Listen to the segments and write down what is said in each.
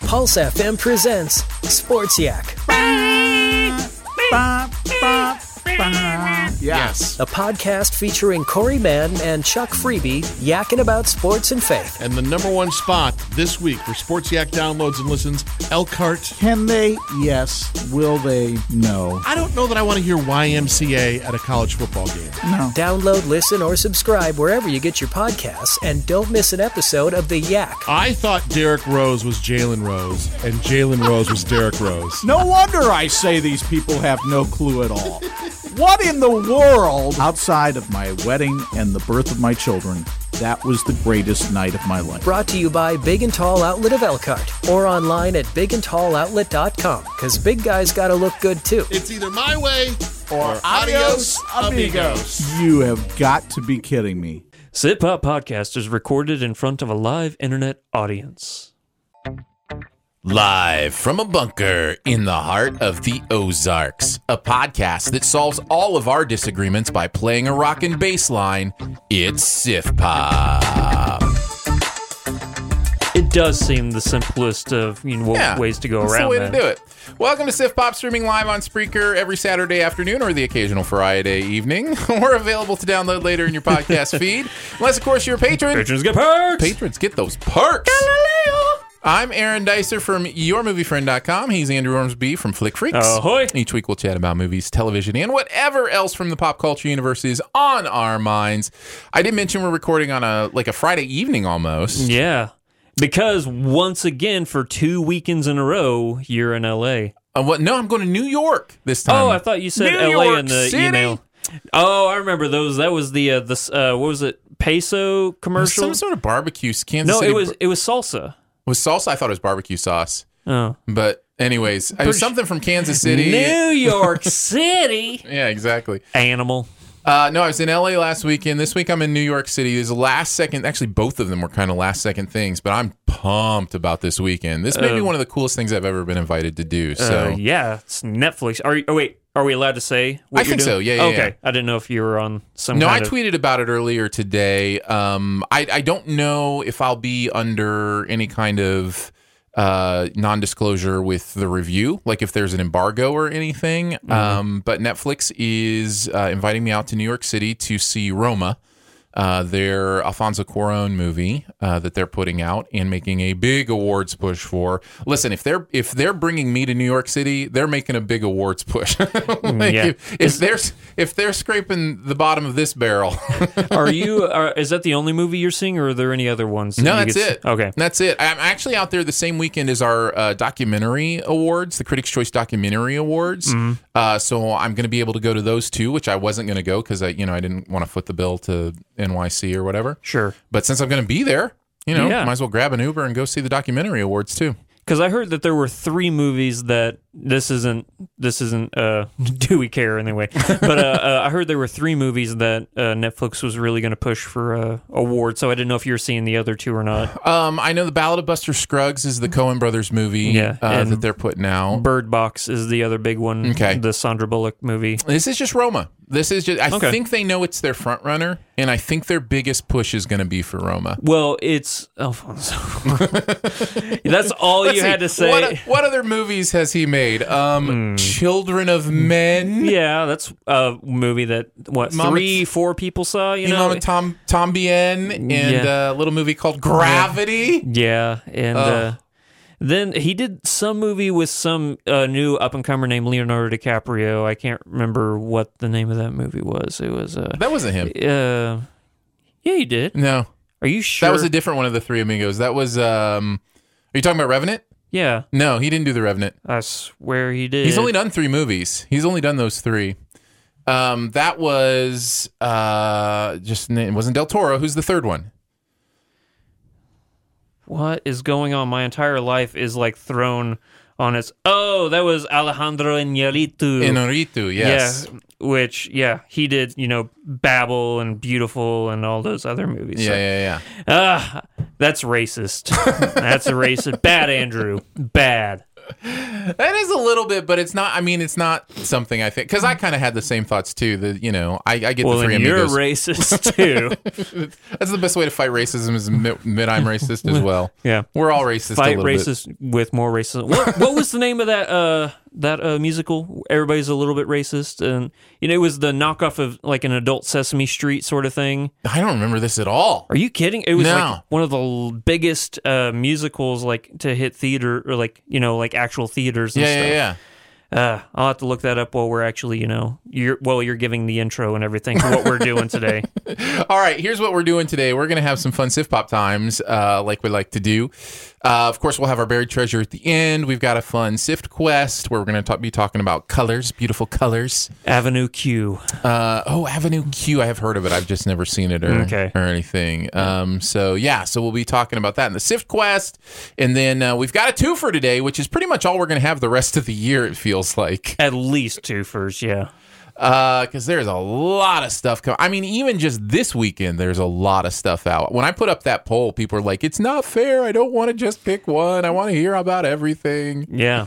Pulse FM presents Sports Yak, Yes. a podcast featuring Corey Mann and Chuck Freebie yakking about sports and faith. And the number one spot this week for Sports Yak downloads and listens, Elkhart. Can they? Yes. Will they? No. I don't know that I want to hear YMCA at a college football game. No. Download, listen, or subscribe wherever you get your podcasts, and don't miss an episode of The Yak. I thought Derrick Rose was Jalen Rose, and Jalen Rose was Derrick Rose. No wonder I say these people have no clue at all. What in the world? Outside of my wedding and the birth of my children, that was the greatest night of my life. Brought to you by Big and Tall Outlet of Elkhart, or online at bigandtalloutlet.com, because big guys gotta look good too. It's either my way or adios, amigos. You have got to be kidding me. Sift Pop Podcast is recorded in front of a live internet audience. Live from a bunker in the heart of the Ozarks, a podcast that solves all of our disagreements by playing a rockin' bass line. It's Sift Pop. It does seem the simplest of you know, Yeah, ways to go that's around the way that. to do it. Welcome to Sift Pop streaming live on Spreaker every Saturday afternoon or the occasional Friday evening. We're available to download later in your podcast feed. Unless, of course, you're a patron. Patrons get perks. Patrons get those perks. I'm Aaron Dicer from YourMovieFriend.com. He's Andrew Ormsby from Flick Freaks. Ahoy. Each week we'll chat about movies, television, and whatever else from the pop culture universe is on our minds. I did mention we're recording on a like a Friday evening almost. Yeah, because once again, for two weekends in a row, you're in LA. Uh, what? No, I'm going to New York this time. Oh, I thought you said New LA York in the City? email. Oh, I remember those. That was the uh, the uh, what was it? Peso commercial? Some sort of barbecue. Kansas no, City it was bar- it was salsa. Was salsa. I thought it was barbecue sauce. Oh, But anyways, it was something from Kansas City. New York City. Yeah, exactly. Animal. Uh, no, I was in LA last weekend. This week I'm in New York City. There's a last second. Actually, both of them were kind of last second things, but I'm pumped about this weekend. This may be one of the coolest things I've ever been invited to do. So Uh, yeah, it's Netflix. Are you, oh wait, are we allowed to say? What I think doing? so, yeah, yeah, Okay, yeah. I didn't know if you were on some. No, I of- tweeted about it earlier today. Um, I, I don't know if I'll be under any kind of uh, non-disclosure with the review, like if there's an embargo or anything. Mm-hmm. Um, but Netflix is uh, inviting me out to New York City to see Roma, uh, their Alfonso Cuarón movie uh, that they're putting out and making a big awards push for. Listen, if they're if they're bringing me to New York City, they're making a big awards push. Like, Yeah. if, if they're if they're scraping the bottom of this barrel, Are you? Are, is that the only movie you're seeing, or are there any other ones? no, that you that's it. Okay. that's it. I'm actually out there the same weekend as our uh, documentary awards, the Critics' Choice Documentary Awards. Mm-hmm. Uh, so I'm going to be able to go to those two, which I wasn't going to go because I, you know, I didn't want to foot the bill to NYC or whatever. Sure. But since I'm going to be there, you know, Yeah. might as well grab an Uber and go see the documentary awards too. Because I heard that there were three movies that this isn't this isn't uh, do we care anyway? But uh, uh, I heard there were three movies that uh, Netflix was really going to push for uh, awards. So I didn't know if you were seeing the other two or not. Um, I know the Ballad of Buster Scruggs is the Coen Brothers movie Yeah, uh, that they're putting out. Bird Box is the other big one. Okay. the Sandra Bullock movie. This is just Roma. This is just. I Okay. think they know it's their front runner, and I think their biggest push is going to be for Roma. Well, it's Alfonso. That's all Let's you see, had to say. What, what other movies has he made? Um, Children of Men. yeah, that's a movie that what Mama- three, four people saw. You You know, Tom Tom Bien and Yeah. a little movie called Gravity. Yeah, and uh, then he did some movie with some uh, new up and comer named Leonardo DiCaprio. I can't remember what the name of that movie was. It was uh, That wasn't him. uh yeah, he did. No, Are you sure? that was a different one of the three amigos. That was. um Are you talking about Revenant? Yeah, No, he didn't do the Revenant. I swear he did. He's only done three movies. He's only done those three. Um, that was uh, just it wasn't Del Toro. Who's the third one? what is going on? My entire life is like thrown on its. Oh, that was Alejandro Iñárritu. Inarritu. Yes. Yeah, which yeah, he did. You know, Babel and Biutiful and all those other movies. Yeah, So- yeah, yeah. Ah, that's racist. that's a racist. Bad, Andrew. Bad. That is a little bit, but it's not. I mean, it's not something I think because I kind of had the same thoughts too. That you know, I, I get Well, the three you're racist too. That's the best way to fight racism is admit, I'm racist as well. Yeah. we're all racist. Fight a little bit. with more racism. What, what was the name of that uh that uh musical? Everybody's a little bit racist, and you know it was the knockoff of like an adult Sesame Street sort of thing. I don't remember this at all. Are you kidding? It was No. like one of the biggest uh musicals like to hit theater or like you know like actual theaters. And Yeah, stuff. yeah, yeah. Uh, I'll have to look that up while we're actually, you know, you're well, you're giving the intro and everything to what we're doing today. All right, here's what we're doing today. We're going to have some fun Sift Pop times, uh, like we like to do. Uh, of course, we'll have our buried treasure at the end. We've got a fun Sift quest where we're going to talk, be talking about colors, beautiful colors. Avenue Q. Uh, oh, Avenue Q. I have heard of it. I've just never seen it or, Okay. or anything. Um, so yeah, so we'll be talking about that in the Sift quest, and then uh, we've got a two for today, which is pretty much all we're going to have the rest of the year. It feels like At least two yeah. Because there's a lot of stuff coming. I mean, even just this weekend, there's a lot of stuff out. When I put up that poll, people are like, "It's not fair. I don't want to just pick one. I want to hear about everything." Yeah.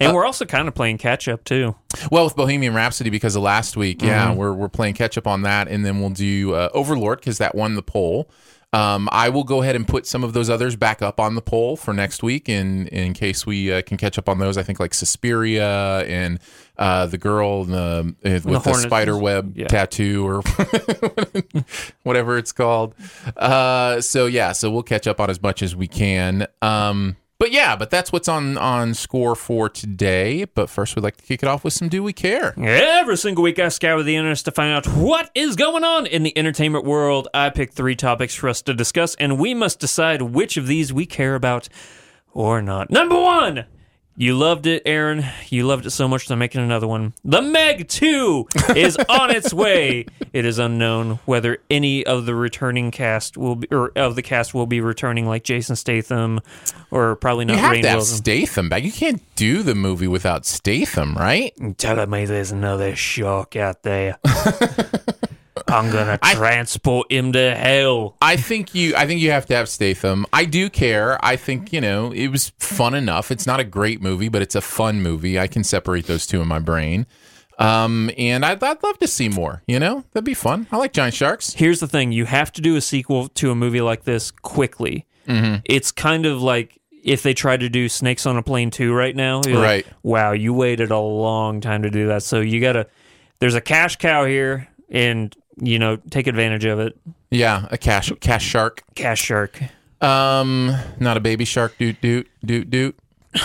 And we're also kind of playing catch up too. Well, with Bohemian Rhapsody because of last week, yeah, Mm-hmm. we're we're playing catch up on that, and then we'll do uh, Overlord because that won the poll. Um, I will go ahead and put some of those others back up on the poll for next week, in in case we uh, can catch up on those. I think like Suspiria and uh, the girl the, uh, with the, Hornets. spider web Yeah. tattoo or whatever it's called. Uh, so yeah, so we'll catch up on as much as we can. Um, but yeah, but that's what's on on score for today. But first, we'd like to kick it off with some Do We Care? Every single week, I scour the internet to find out what is going on in the entertainment world. I pick three topics for us to discuss, and we must decide which of these we care about or not. Number one. You loved it, Aaron. You loved it so much they're making another one. The Meg 2 is on its way. It is unknown whether any of the returning cast will be, or of the cast will be returning, like Jason Statham, or probably not You have Rainn to have Wilson. Statham back. You can't do the movie without Statham, right? telling me there's another shark out there. I'm gonna transport him to hell. I think you. I think you have to have Statham. I do care. I think you know it was fun enough. It's not a great movie, but it's a fun movie. I can separate those two in my brain. Um, and I'd, I'd love to see more. You know, that'd be fun. I like giant sharks. Here's the thing: you have to do a sequel to a movie like this quickly. Mm-hmm. It's kind of like if they tried to do Snakes on a Plane 2 right now. You're like, Right. wow, you waited a long time to do that. So you gotta. There's a cash cow here, and you know, take advantage of it. Yeah, a cash cash shark. Cash shark. Um, not a baby shark. Doot doot doot doot.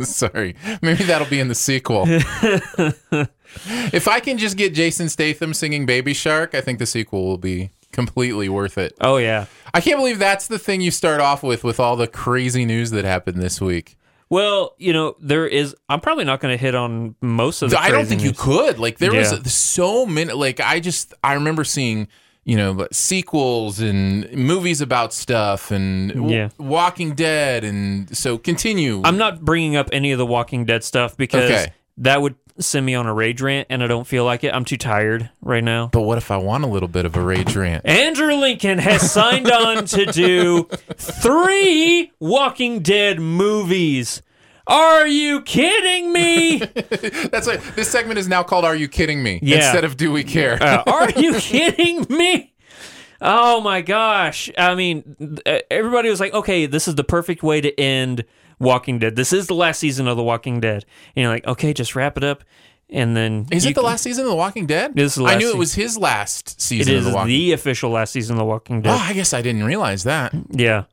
Sorry, maybe that'll be in the sequel. if I can just get Jason Statham singing Baby Shark, I think the sequel will be completely worth it. Oh yeah. I can't believe that's the thing you start off with with all the crazy news that happened this week. Well, you know, there is. I'm probably not going to hit on most of the. I don't think you could. Like there Yeah. was so many. Like I just I remember seeing you know, but sequels and movies about stuff and w- Yeah. Walking Dead. And so continue. I'm not bringing up any of the Walking Dead stuff because Okay. that would send me on a rage rant, and I don't feel like it. I'm too tired right now. but what if I want a little bit of a rage rant? Andrew Lincoln has signed on to do three Walking Dead movies. Are you kidding me? That's like this segment is now called "Are You Kidding Me?" Yeah. instead of "Do We Care?" Uh, are you kidding me? Oh my gosh. I mean, uh, everybody was like, okay, this is the perfect way to end Walking Dead. This is the last season of The Walking Dead. And you're like, okay, just wrap it up. And then. Is it the can- last season of The Walking Dead? This is I knew it was his last season is of The Walking. the official last season of The Walking Dead. Oh, I guess I didn't realize that. Yeah.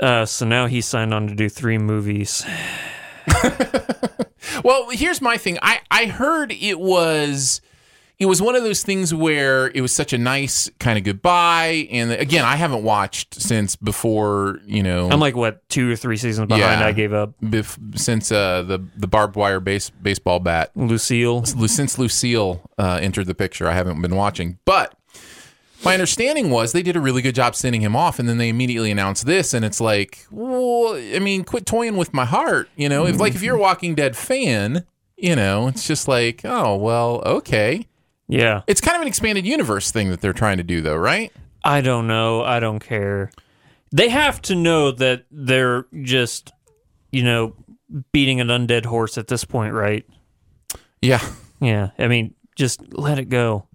Uh, so now he signed on to do three movies. Well, here's my thing. I I heard it was it was one of those things where it was such a nice kind of goodbye. And again, I haven't watched since before. You know, I'm like, what, two or three seasons behind? Yeah. I gave up. bef- since uh, the the barbed wire base baseball bat Lucille. Since Lucille uh, entered the picture, I haven't been watching. But my understanding was they did a really good job sending him off, and then they immediately announced this, and it's like, well, I mean, quit toying with my heart, you know? If like if you're a Walking Dead fan, you know, it's just like, oh well, okay. Yeah. It's kind of an expanded universe thing that they're trying to do, though, right? I don't know. I don't care. They have to know that they're just, you know, beating an undead horse at this point, right? Yeah. Yeah. I mean, just let it go.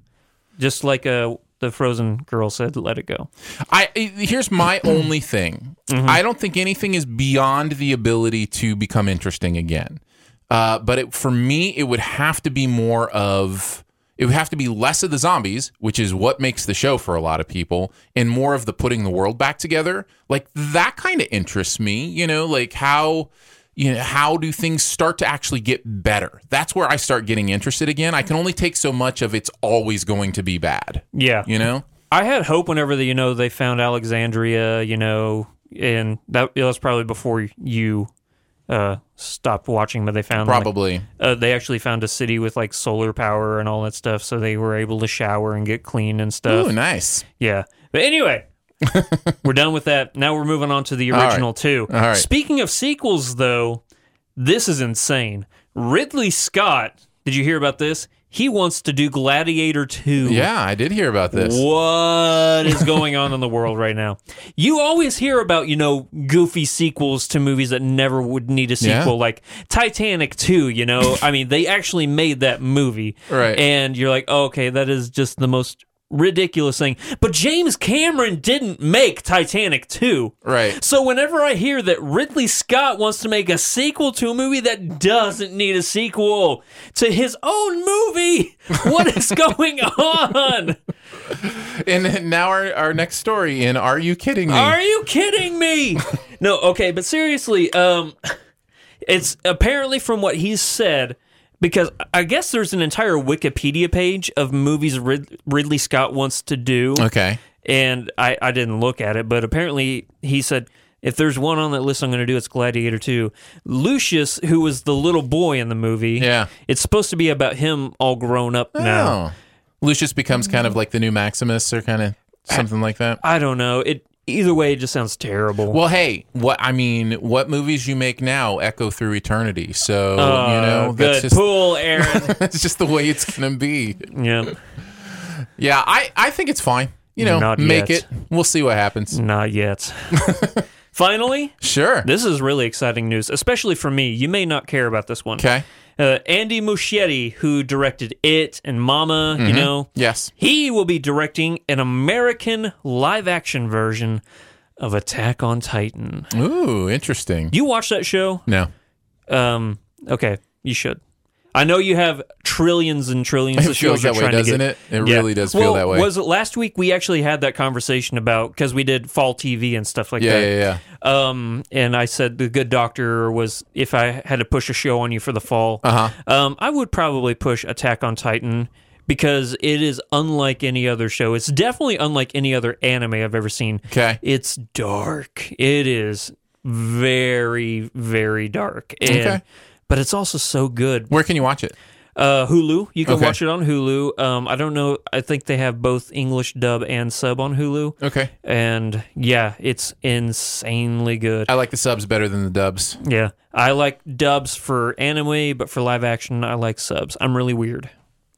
Just like uh, the Frozen girl said, let it go. I here's my only thing. I don't think anything is beyond the ability to become interesting again. Uh, but it, for me, it would have to be more of it would have to be less of the zombies, which is what makes the show for a lot of people, and more of the putting the world back together. Like that kind of interests me. You know, like how you know how do things start to actually get better? That's where I start getting interested again. I can only take so much of it's always going to be bad. Yeah. You know. I had hope whenever the, you know they found Alexandria, you know, and that it was probably before you uh, stopped watching, but they found like, Probably. uh, they actually found a city with like solar power and all that stuff, so they were able to shower and get clean and stuff. Ooh, nice. Yeah, but anyway. we're done with that. Now we're moving on to the right. original two. All right. Speaking of sequels, though, this is insane. Ridley Scott, did you hear about this? He wants to do Gladiator 2. Yeah, I did hear about this. What is going on in the world right now? You always hear about, you know, goofy sequels to movies that never would need a Yeah. sequel, like Titanic 2, you know? I mean, they actually made that movie. Right. And you're like, oh, okay, that is just the most ridiculous thing. But James Cameron didn't make Titanic 2. Right. So whenever I hear that Ridley Scott wants to make a sequel to a movie that doesn't need a sequel to his own movie, what is going on? And now our, our next story in Are You Kidding Me? Are you kidding me? no, okay, but seriously, um it's apparently from what he's said because I guess there's an entire Wikipedia page of movies Rid- Ridley Scott wants to do. okay. and I, I didn't look at it, but apparently he said if there's one on that list I'm going to do, it's Gladiator 2. Lucius, who was the little boy in the movie, Yeah. it's supposed to be about him all grown up now. Oh. Lucius becomes kind of like the new Maximus or kind of something like that. I don't know. It either way, it just sounds terrible. Well, hey, what I mean, what movies you make now echo through eternity. So, Uh, you know, good that's just pool, Aaron. that's just the way it's going to be. yeah, Yeah, I I think it's fine. You know, Not make yet. it. We'll see what happens. not yet. Finally, Sure. this is really exciting news, especially for me. You may not care about this one. Okay. Uh, Andy Muschietti, who directed It and Mama, Mm-hmm. you know, Yes. He will be directing an American live action version of Attack on Titan. Ooh, interesting. You watch that show? No. Um, okay, you should. I know you have trillions and trillions It of shows that way, doesn't get. it? It really does feel Well, that way. Was it last week we actually had that conversation about because we did fall TV and stuff like Yeah, that. yeah, yeah. Um, and I said the good doctor was if I had to push a show on you for the fall, Uh-huh. um, I would probably push Attack on Titan because it is unlike any other show. It's definitely unlike any other anime I've ever seen. Okay. It's dark. It is very, very dark. And, Okay. But it's also so good. Where can you watch it? Uh, Hulu. You can Okay. watch it on Hulu. Um, I don't know. I think they have both English dub and sub on Hulu. Okay. And yeah, it's insanely good. I like the subs better than the dubs. Yeah, I like dubs for anime, but for live action, I like subs. I'm really weird.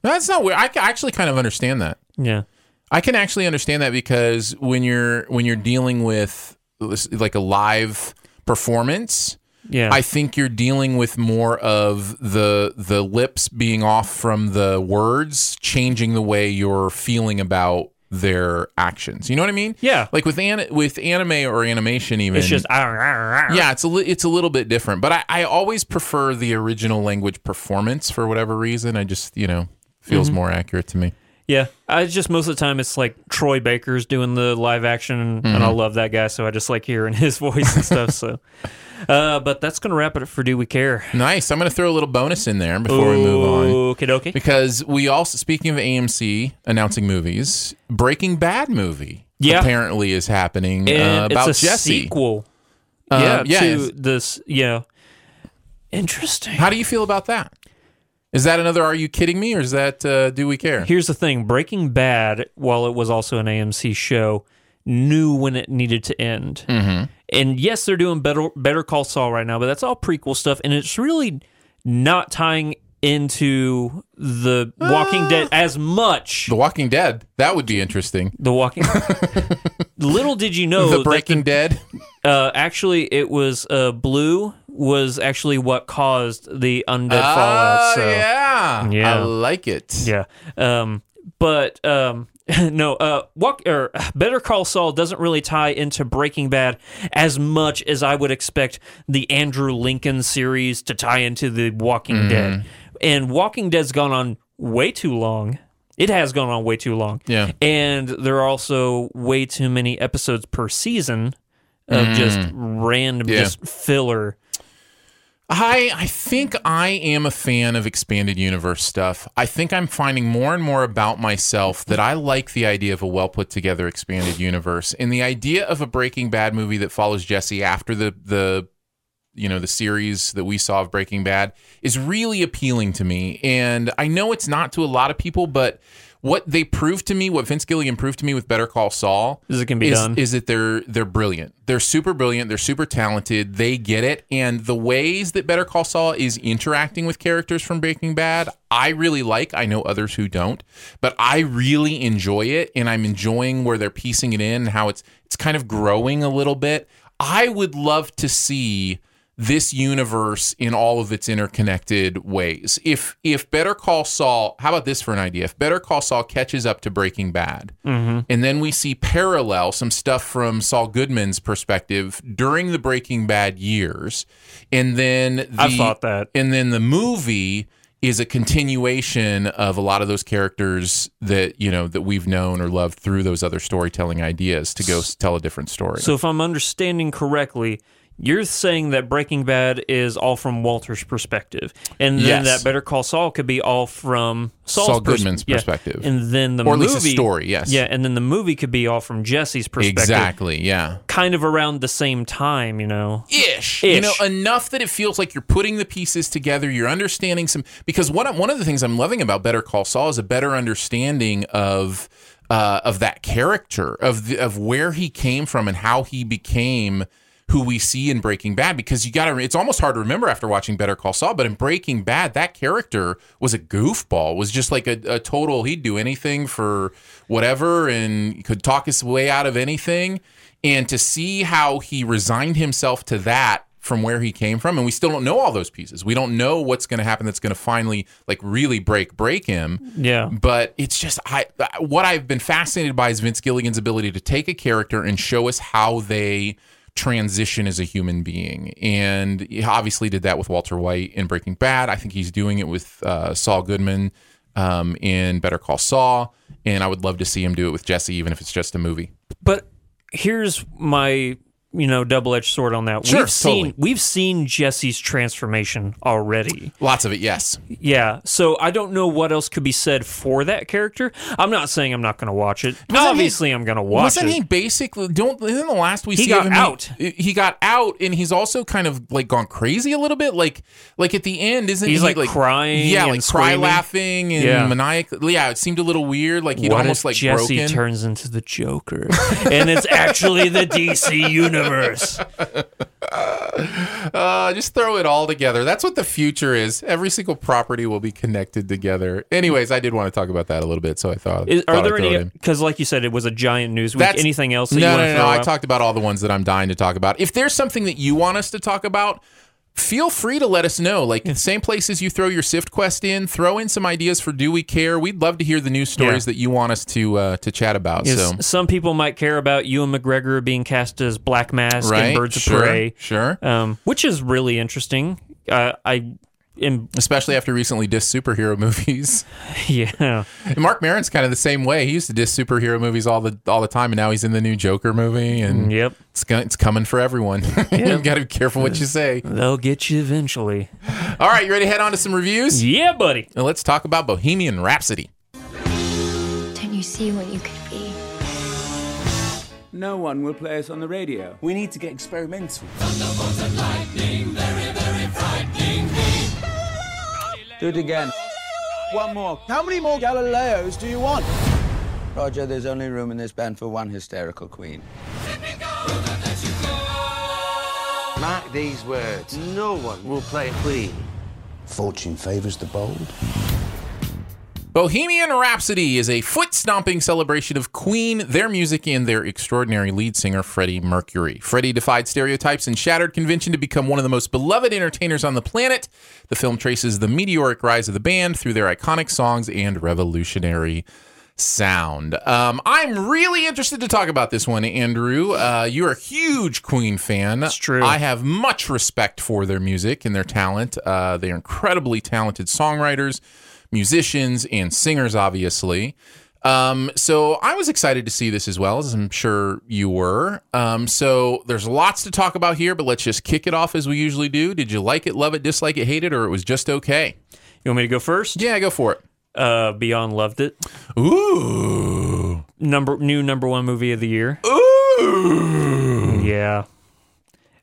That's not weird. I actually kind of understand that. Yeah. I can actually understand that because when you're when you're dealing with like a live performance, Yeah. I think you're dealing with more of the the lips being off from the words, changing the way you're feeling about their actions. You know what I mean? Yeah. Like with an, with anime or animation, even it's just ah, yeah, it's a li- it's a little bit different. But I, I always prefer the original language performance for whatever reason. I just you know feels Mm-hmm. more accurate to me. Yeah, I just most of the time it's like Troy Baker's doing the live action, Mm-hmm. and I love that guy, so I just like hearing his voice and stuff. So, uh, but that's gonna wrap it up for Do We Care? Nice. I'm going to throw a little bonus in there before we move on. Okay, okay. Because we also, speaking of AMC announcing movies, Breaking Bad movie Yeah. apparently is happening uh, And about it's a Jesse. sequel. Uh, yeah, yeah, to it's- this. Yeah, interesting. How do you feel about that? Is that another Are You Kidding Me or is that uh, Do We Care? Here's the thing: Breaking Bad, while it was also an AMC show, knew when it needed to end. Mm-hmm. And yes, they're doing better Better Call Saul right now, but that's all prequel stuff, and it's really not tying into the Walking Dead as much. The Walking Dead. That would be interesting. The Walking. Dead. Little did you know the Breaking Dead. uh, actually it was uh, Blue was actually what caused the undead fallout. Oh, So yeah. Yeah. I like it. Yeah. Um, but um, no, uh, walk or Better Call Saul doesn't really tie into Breaking Bad as much as I would expect the Andrew Lincoln series to tie into the Walking Mm-hmm. Dead. And Walking Dead's gone on way too long. It has gone on way too long. Yeah. And there are also way too many episodes per season of just random, Mm. Yeah. just filler. I I think I am a fan of expanded universe stuff. I think I'm finding more and more about myself that I like the idea of a well put together expanded universe and the idea of a Breaking Bad movie that follows Jesse after the the you know the series that we saw of Breaking Bad is really appealing to me. And I know it's not to a lot of people, but what they proved to me, what Vince Gilligan proved to me with Better Call Saul, Is it can be is, done. is that they're they're brilliant. They're super brilliant. They're super talented. They get it. And the ways that Better Call Saul is interacting with characters from Breaking Bad, I really like. I know others who don't, but I really enjoy it, and I'm enjoying where they're piecing it in, and how it's it's kind of growing a little bit. I would love to see this universe in all of its interconnected ways. If if Better Call Saul, how about this for an idea? If Better Call Saul catches up to Breaking Bad, mm-hmm. and then we see parallel some stuff from Saul Goodman's perspective during the Breaking Bad years, and then the, I've thought that. and then the movie is a continuation of a lot of those characters that you know that we've known or loved through those other storytelling ideas to go tell a different story. So, if I'm understanding correctly, you're saying that Breaking Bad is all from Walter's perspective, and then Yes. that Better Call Saul could be all from Saul's Saul pers- Goodman's yeah. perspective. and then the Or at movie least a story, yes. yeah, and then the movie could be all from Jesse's perspective, exactly, yeah. kind of around the same time, you know. ish. You Ish. know, enough that it feels like you're putting the pieces together. You're understanding some because one of- one of the things I'm loving about Better Call Saul is a better understanding of uh, of that character of the, of where he came from and how he became who we see in Breaking Bad because you got to it's almost hard to remember after watching Better Call Saul but in Breaking Bad that character was a goofball was just like a, a total he'd do anything for whatever and could talk his way out of anything. And to see how he resigned himself to that from where he came from and we still don't know all those pieces. We don't know what's going to happen that's going to finally like really break break him. Yeah. but it's just I what I've been fascinated by is Vince Gilligan's ability to take a character and show us how they transition as a human being, and he obviously did that with Walter White in Breaking Bad. I think he's doing it with uh, Saul Goodman um, in Better Call Saul, and I would love to see him do it with Jesse, even if it's just a movie. But here's my you know double edged sword on that. Sure, we've seen totally. we've seen Jesse's transformation already. Lots of it, yes. Yeah, so I don't know what else could be said for that character. I'm not saying I'm not going to watch it. Wasn't he- Obviously, I'm going to watch it. Wasn't he basically? Don't in the last we He see got him, out. He, he got out, and he's also kind of like gone crazy a little bit. Like, like at the end, isn't He's, he like, crying Yeah, and like cry laughing and Yeah. maniacal. Yeah, it seemed a little weird. Like he'd what almost like Jesse broken. turns into the Joker, and it's actually the DC universe? Uh, just throw it all together. That's what the future is. Every single property will be connected together. Anyways, I did want to talk about that a little bit, so I thought. Is, are thought there any? Because, like you said, it was a giant news week. That's- Anything else no, you no, no, no. I talked about all the ones that I'm dying to talk about. If there's something that you want us to talk about, feel free to let us know. Like the same places you throw your Sift Quest in, throw in some ideas for Do We Care. We'd love to hear the news stories Yeah. that you want us to uh, to chat about. Yes, So some people might care about Ewan McGregor being cast as Black Mask right, in Birds sure, of Prey, sure. um, which is really interesting. Uh, I am, Especially after recently dissed superhero movies. yeah, And Marc Maron's kind of the same way. He used to diss superhero movies all the all the time, and now he's in the new Joker movie, and mm, yep. it's it's coming for everyone. you got to be careful what you say. They'll get you eventually. All right, you ready to head on to some reviews? Yeah, buddy. Now let's talk about Bohemian Rhapsody. Don't you see what you could be? No one will play us on the radio. We need to get experimental. Do it again. One more. How many more Galileos do you want? Roger, there's only room in this band for one hysterical queen. Mark these words. No one will play Queen. Fortune favours the bold. Bohemian Rhapsody is a foot stomping celebration of Queen, their music, and their extraordinary lead singer, Freddie Mercury. Freddie defied stereotypes and shattered convention to become one of the most beloved entertainers on the planet. The film traces the meteoric rise of the band through their iconic songs and revolutionary sound. Um, I'm really interested to talk about this one, Andrew. Uh, you're a huge Queen fan. That's true. I have much respect for their music and their talent. Uh, they're incredibly talented songwriters, musicians, and singers, obviously. Um, so I was excited to see this as well, as I'm sure you were. Um, so there's lots to talk about here, but let's just kick it off as we usually do. Did you like it, love it, dislike it, hate it, or it was just okay? You want me to go first? Yeah, go for it. Uh, Beyond loved it. Ooh. Number new number one movie of the year. Ooh. Yeah.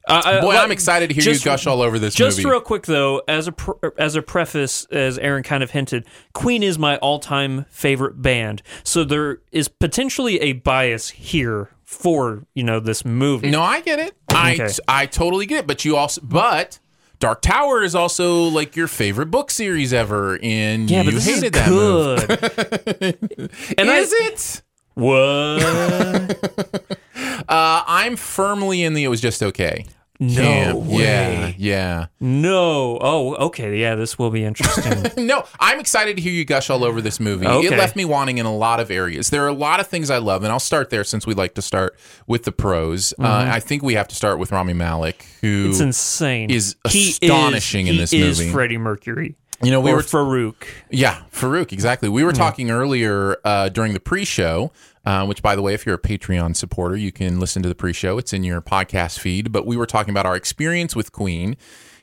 Uh, uh, Boy, I'm excited to hear just- you gush all over this movie. Just movie. real quick though, as a pr- as a preface, as Aaron kind of hinted, Queen is my all time favorite band. So there is potentially a bias here for you know this movie. no, I get it. I Okay. I totally get it. But you also, but Dark Tower is also like your favorite book series ever, and yeah, you but this is hated that movie. good. and I, is it? What? Uh, I'm firmly in the. It was just okay. No camp. Yeah, way. yeah. No. Oh, okay. Yeah, this will be interesting. No, I'm excited to hear you gush all over this movie. It left me wanting in a lot of areas. There are a lot of things I love, and I'll start there since we like to start with the pros. Uh, I think we have to start with Rami Malek, who Mm-hmm. it's insane. is He astonishing in he this is movie. Freddie Mercury. You know we or were Farouk. Yeah, Farouk, exactly. We were talking earlier uh, during the pre-show, uh, which, by the way, if you're a Patreon supporter, you can listen to the pre-show. It's in your podcast feed. But we were talking about our experience with Queen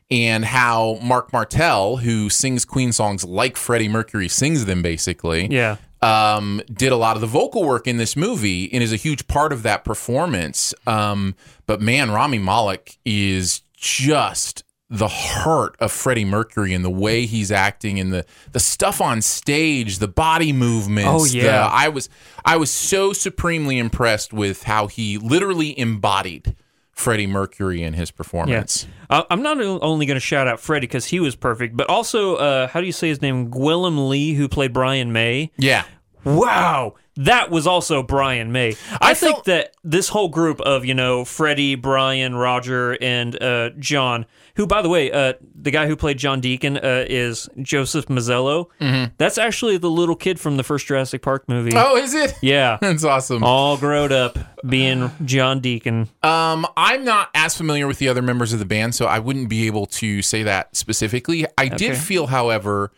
and how Marc Martel, who sings Queen songs like Freddie Mercury sings them, basically, Yeah. um, did a lot of the vocal work in this movie and is a huge part of that performance. Um, but man, Rami Malek is just the heart of Freddie Mercury and the way he's acting and the the stuff on stage, the body movements. Oh, the- yeah. I was I was so supremely impressed with how he literally embodied Freddie Mercury in his performance. Uh, I'm not only going to shout out Freddie because he was perfect, but also, uh, how do you say his name? Gwilym Lee, who played Brian May. Yeah. Wow, that was also Brian May. I, I think felt- that this whole group of you know Freddie, Brian, Roger, and uh, John, who by the way, uh, the guy who played John Deacon uh, is Joseph Mazzello. Mm-hmm. That's actually the little kid from the first Jurassic Park movie. Oh, is it? Yeah, That's awesome. all grown up being John Deacon. Um, I'm not as familiar with the other members of the band, so I wouldn't be able to say that specifically. I did feel, however,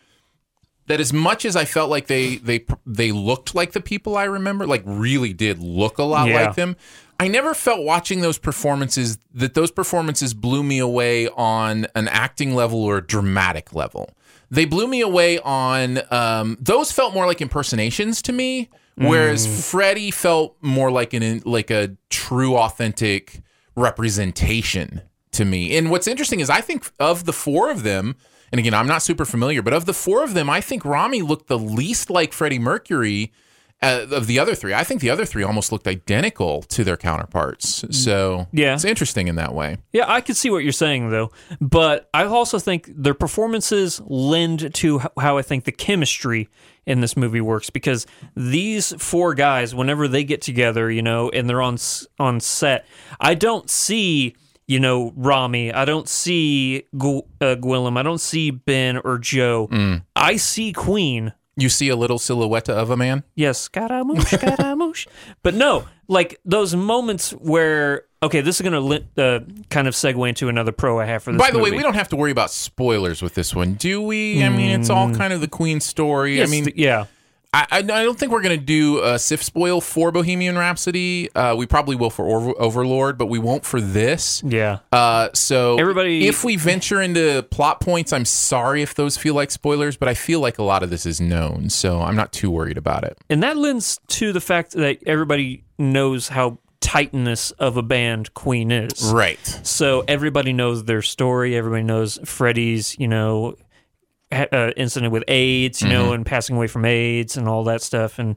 that as much as I felt like they they they looked like the people I remember, like really did look a lot Yeah. like them. I never felt watching those performances that those performances blew me away on an acting level or a dramatic level. They blew me away on um, those felt more like impersonations to me, whereas Mm. Freddie felt more like an like a true, authentic representation to me. And what's interesting is I think of the four of them, and again, I'm not super familiar, but of the four of them, I think Rami looked the least like Freddie Mercury uh, of the other three. I think the other three almost looked identical to their counterparts. So Yeah. it's interesting in that way. Yeah, I could see what you're saying though, but I also think their performances lend to how I think the chemistry in this movie works because these four guys, whenever they get together, you know, and they're on on set, I don't see. You know, Rami. I don't see Gu- uh, Gwilym. I don't see Ben or Joe. I see Queen. You see a little silhouette of a man. Yes, scaramouche, scaramouche. but no, like those moments where okay, this is gonna li- uh, kind of segue into another pro I have for this. By the way, we don't have to worry about spoilers with this one, do we? I mean, it's all kind of the Queen story. Yes, I mean, yeah. I, I don't think we're going to do a SIF spoil for Bohemian Rhapsody. Uh, we probably will for Over- Overlord, but we won't for this. Yeah. Uh, so Everybody- if we venture into plot points, I'm sorry if those feel like spoilers, but I feel like a lot of this is known, so I'm not too worried about it. And that lends to the fact that everybody knows how titaness of a band Queen is. Right. So everybody knows their story. Everybody knows Freddie's, you know, uh, incident with AIDS, you know, Mhm. and passing away from AIDS and all that stuff, and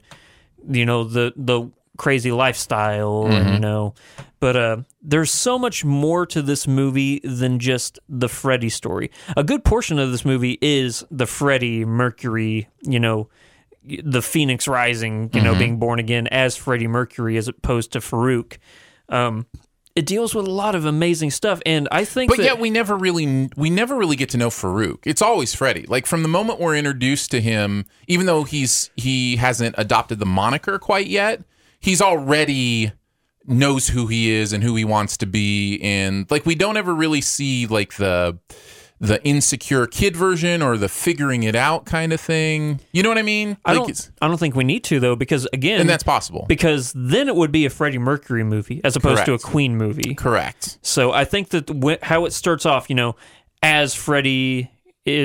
you know the the crazy lifestyle, and you know. But uh, there's so much more to this movie than just the Freddie story. A good portion of this movie is the Freddie Mercury, you know, the Phoenix Rising, you know, Mhm. being born again as Freddie Mercury as opposed to Farouk. Um, it deals with a lot of amazing stuff, and I think. But that, yet we never really we never really get to know Farouk. It's always Freddie. Like from the moment we're introduced to him, even though he's he hasn't adopted the moniker quite yet, he's already knows who he is and who he wants to be and like we don't ever really see like the the insecure kid version or the figuring it out kind of thing. You know what I mean? I Like, don't. I don't think we need to though, because again, And that's possible. Because then it would be a Freddie Mercury movie as opposed to a Queen movie. Correct. So I think that how it starts off, you know, as Freddie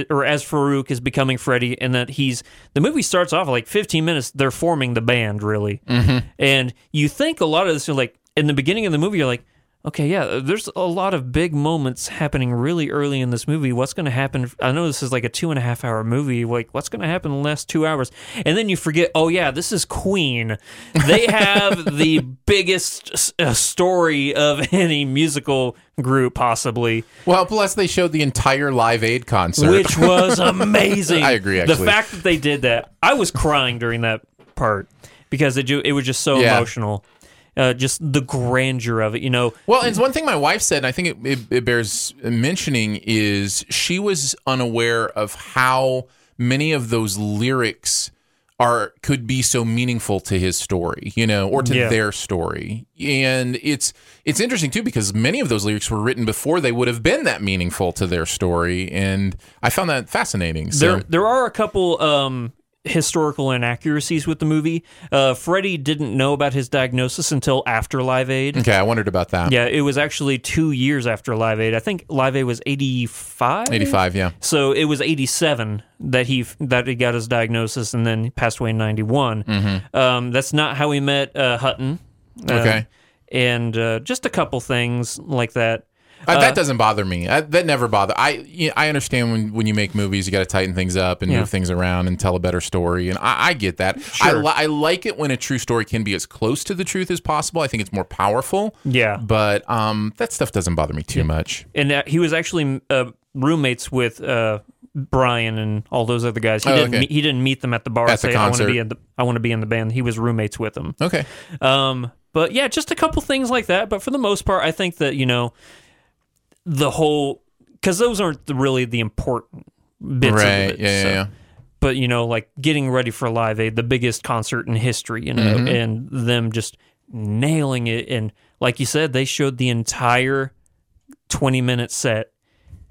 or as Farouk is becoming Freddie, and that he's the movie starts off like 15 minutes. They're forming the band really, Mhm. and you think a lot of this. You're like in the beginning of the movie, you're like. Okay, yeah, there's a lot of big moments happening really early in this movie. What's going to happen? I know this is like a two and a half hour movie. Like, what's going to happen in the last two hours? And then you forget, oh, yeah, this is Queen. They have the biggest uh, story of any musical group, possibly. Well, plus they showed the entire Live Aid concert, Which was amazing. I agree. Actually, The fact that they did that, I was crying during that part because it, it was just so Yeah. emotional. Uh, just the grandeur of it, you know. Well, it's one thing my wife said, and I think it, it, it bears mentioning, is she was unaware of how many of those lyrics are could be so meaningful to his story, you know, or to Yeah. their story. And it's it's interesting too because many of those lyrics were written before they would have been that meaningful to their story, and I found that fascinating. So There, there are a couple um, historical inaccuracies with the movie. Uh, Freddie didn't know about his diagnosis until after Live Aid. okay, I wondered about that. Yeah, it was actually two years after Live Aid. I think Live Aid was eighty five. eighty five. Yeah. So it was eighty seven that he that he got his diagnosis, and then he passed away in ninety Mhm. Um, that's not how he met uh, Hutton. Uh, Okay. and uh, just a couple things like that. Uh, Uh, that doesn't bother me. I, that never bother. I you know, I understand when, when you make movies, you got to tighten things up and Yeah. move things around and tell a better story, and I, I get that. I, Sure. li- I like it when a true story can be as close to the truth as possible. I think it's more powerful. Yeah. but um, that stuff doesn't bother me too much. and uh, he was actually uh, roommates with uh, Brian and all those other guys. He Oh, didn't okay. meet, he didn't meet them at the bar. At and the say, I want to be in the I want to be in the band. He was roommates with them. Okay. Um, but yeah, just a couple things like that. But for the most part, I think that you know the whole because those aren't the, really the important bits Right. of it. Yeah, yeah, so- yeah. But you know, like getting ready for Live Aid, the biggest concert in history, you know, Mhm. and them just nailing it. And like you said, they showed the entire 20 minute set.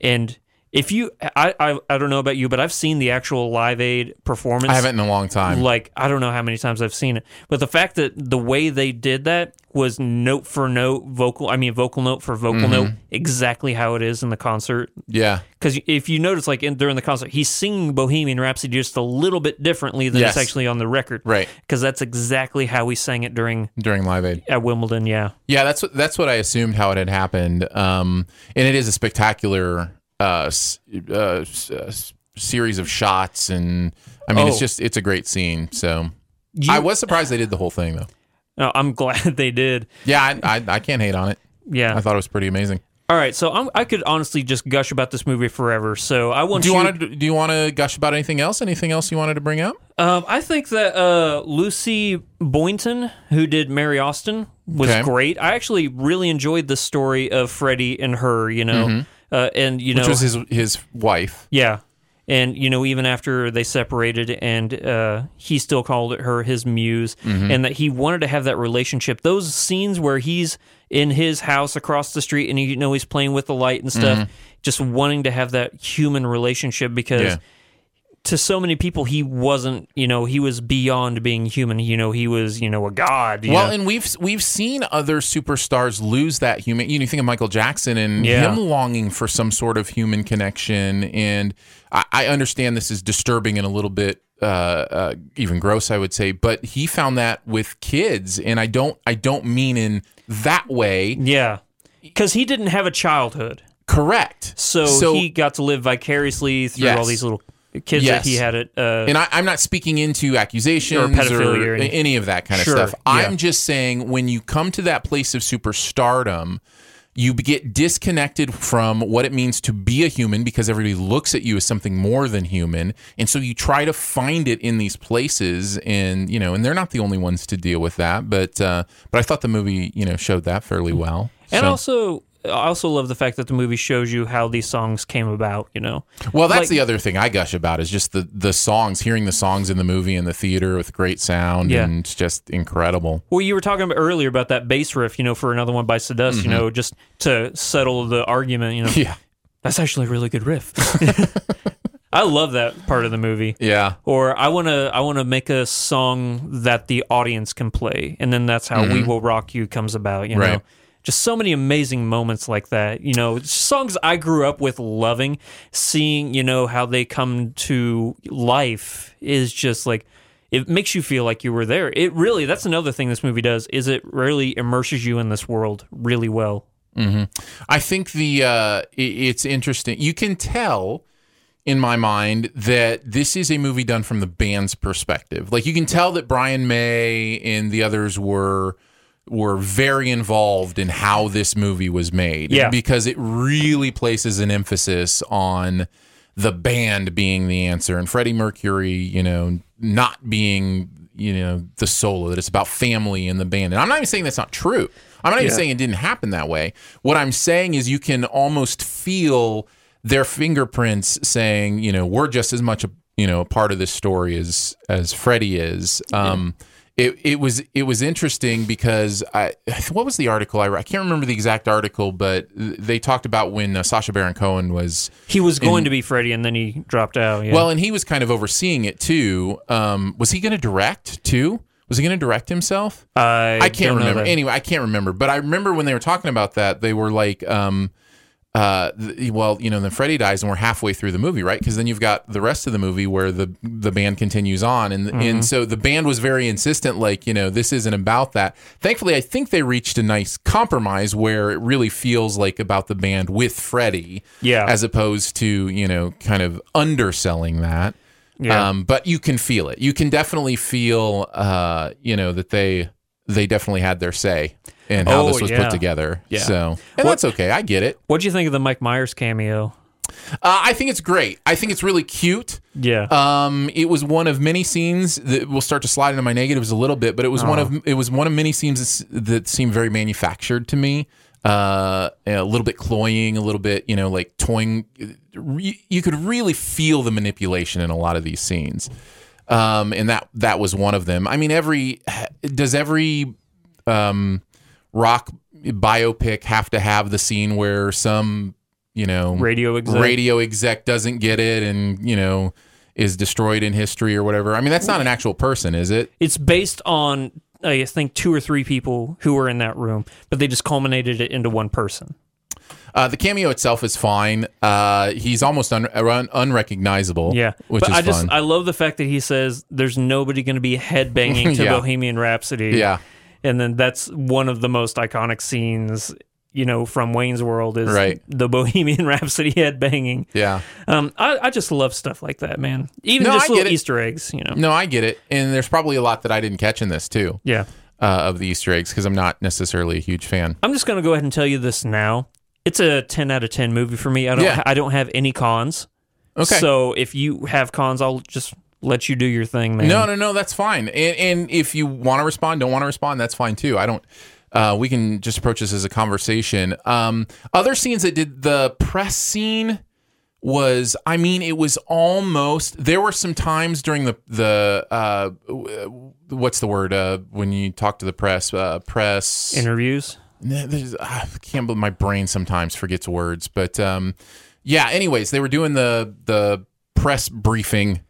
And If you, I, I, I don't know about you, but I've seen the actual Live Aid performance. I haven't in a long time. Like I don't know how many times I've seen it, but the fact that the way they did that was note for note, vocal. I mean, vocal note for vocal Mhm. note, exactly how it is in the concert. Yeah. Because if you notice, like in, during the concert, he's singing Bohemian Rhapsody just a little bit differently than Yes. it's actually on the record. Right. Because that's exactly how he sang it during during Live Aid at Wimbledon. Yeah. Yeah, that's what that's what I assumed how it had happened. Um, and it is a spectacular uh, uh, uh, series of shots, and I mean, it's Oh. just it's a great scene. So You- I was surprised they did the whole thing though. No, I'm glad they did. Yeah, I, I, I can't hate on it. Yeah. I thought it was pretty amazing. All right, so I'm, I could honestly just gush about this movie forever. So I want Do you you. want to do you want to gush about anything else? Anything else you wanted to bring up? Um, I think that uh, Lucy Boynton, who did Mary Austin, was Okay. great. I actually really enjoyed the story of Freddie and her. You know, Mhm. Uh, and you Which know, was his his wife. yeah. And you know, even after they separated, and uh, he still called her his muse, Mhm. and that he wanted to have that relationship. Those scenes where he's in his house across the street, and you know he's playing with the light and stuff, Mhm. just wanting to have that human relationship because. Yeah. To so many people, he wasn't. You know, he was beyond being human. You know, he was. You know, a god. you Well, know? and we've we've seen other superstars lose that human. You know, you think of Michael Jackson and Yeah. him longing for some sort of human connection. And I, I understand this is disturbing and a little bit uh, uh, even gross, I would say. But he found that with kids, and I don't I don't mean in that way. Yeah, because he didn't have a childhood. Correct. So, So- he got to live vicariously through Yes. all these little kids Yes. that he had. It. Uh, and I, I'm not speaking into accusations Or pedophilia or or any of that kind of stuff. yeah. I'm just saying when you come to that place of superstardom, you get disconnected from what it means to be a human because everybody looks at you as something more than human, and so you try to find it in these places, and you know, and they're not the only ones to deal with that. But uh, but I thought the movie you know showed that fairly well. and So- also, I also love the fact that the movie shows you how these songs came about. You know, Well, that's Like- the other thing I gush about is just the the songs, hearing the songs in the movie and the theater with great sound Yeah. and it's just incredible. Well, you were talking about earlier about that bass riff, you know, for another one Bites the Dust, Mhm. you know, just to settle the argument, you know. Yeah. That's actually a really good riff. I love that part of the movie. Yeah. Or I want to I want to make a song that the audience can play and then that's how We Mhm. Will Rock You comes about, you Right. Just so many amazing moments like that, you know, songs I grew up with loving, seeing, you know, how they come to life is just like it makes you feel like you were there. It really that's another thing this movie does is it really immerses you in this world really well. hmm I think the uh, it's interesting. You can tell in my mind that this is a movie done from the band's perspective. Like you can tell that Brian May and the others were were very involved in how this movie was made. Yeah. Because it really places an emphasis on the band being the answer and Freddie Mercury, you know, not being, you know, the solo, that it's about family and the band. And I'm not even saying that's not true. I'm not even Yeah. saying it didn't happen that way. What I'm saying is you can almost feel their fingerprints saying, you know, we're just as much a you know a part of this story as as Freddie is. Um, it, it was it was interesting because I what was the article I read? I can't remember the exact article, but they talked about when uh, Sacha Baron Cohen was He was going in- to be Freddie and then he dropped out. Yeah. well, and he was kind of overseeing it too. Um, was he going to direct too? Was he going to direct himself? I, I can't remember. Anyway, I can't remember. But I remember when they were talking about that, they were like, um, uh, well, you know, then Freddie dies, and we're halfway through the movie, right? Because then you've got the rest of the movie where the the band continues on, and Mm-hmm. and so the band was very insistent, like, you know, this isn't about that. Thankfully, I think they reached a nice compromise where it really feels like about the band with Freddie, Yeah. as opposed to you know, kind of underselling that. Yeah. Um, but you can feel it. You can definitely feel, uh, you know, that they they definitely had their say in how Oh, this was yeah. put together. Yeah. So, and What- that's okay. I get it. What do you think of the Mike Myers cameo? Uh, I think it's great. I think it's really cute. Yeah. Um, it was one of many scenes that will start to slide into my negatives a little bit, but it was one Oh. of it was one of many scenes that, seemed very manufactured to me. Uh, a little bit cloying, a little bit, you know, like toying. You could really feel the manipulation in a lot of these scenes, um, and that that was one of them. I mean, every does every um, rock biopic have to have the scene where some you know Radio exec. radio exec doesn't get it and you know is destroyed in history or whatever. I mean, that's not an actual person, is it? It's based on I think two or three people who were in that room, but they just culminated it into one person. Uh, the cameo itself is fine. Uh, he's almost un- un- unrecognizable. Yeah, which but is I just fun. I love the fact that he says there's nobody going to be headbanging to Yeah. Bohemian Rhapsody. Yeah. and then that's one of the most iconic scenes. You know, from Wayne's World is Right. the Bohemian Rhapsody headbanging. yeah. Um, I, I just love stuff like that, man. Even No, just I little. Easter eggs. You know. No, I get it, and there's probably a lot that I didn't catch in this too. Yeah. Uh, of the Easter eggs because I'm not necessarily a huge fan. I'm just going to go ahead and tell you this now. It's a 10 out of 10 movie for me. I don't Yeah. I don't have any cons. Okay. So if you have cons, I'll just let you do your thing, man. No, no, no, that's fine. And, and if you want to respond, don't want to respond, that's fine too. I don't. Uh, we can just approach this as a conversation. Um, other scenes that did the press scene was, I mean, it was almost. There were some times during the the uh, what's the word uh, when you talk to the press? Uh, press Interviews. There's- I can't believe my brain sometimes forgets words, but um, yeah. Anyways, they were doing the the press briefing,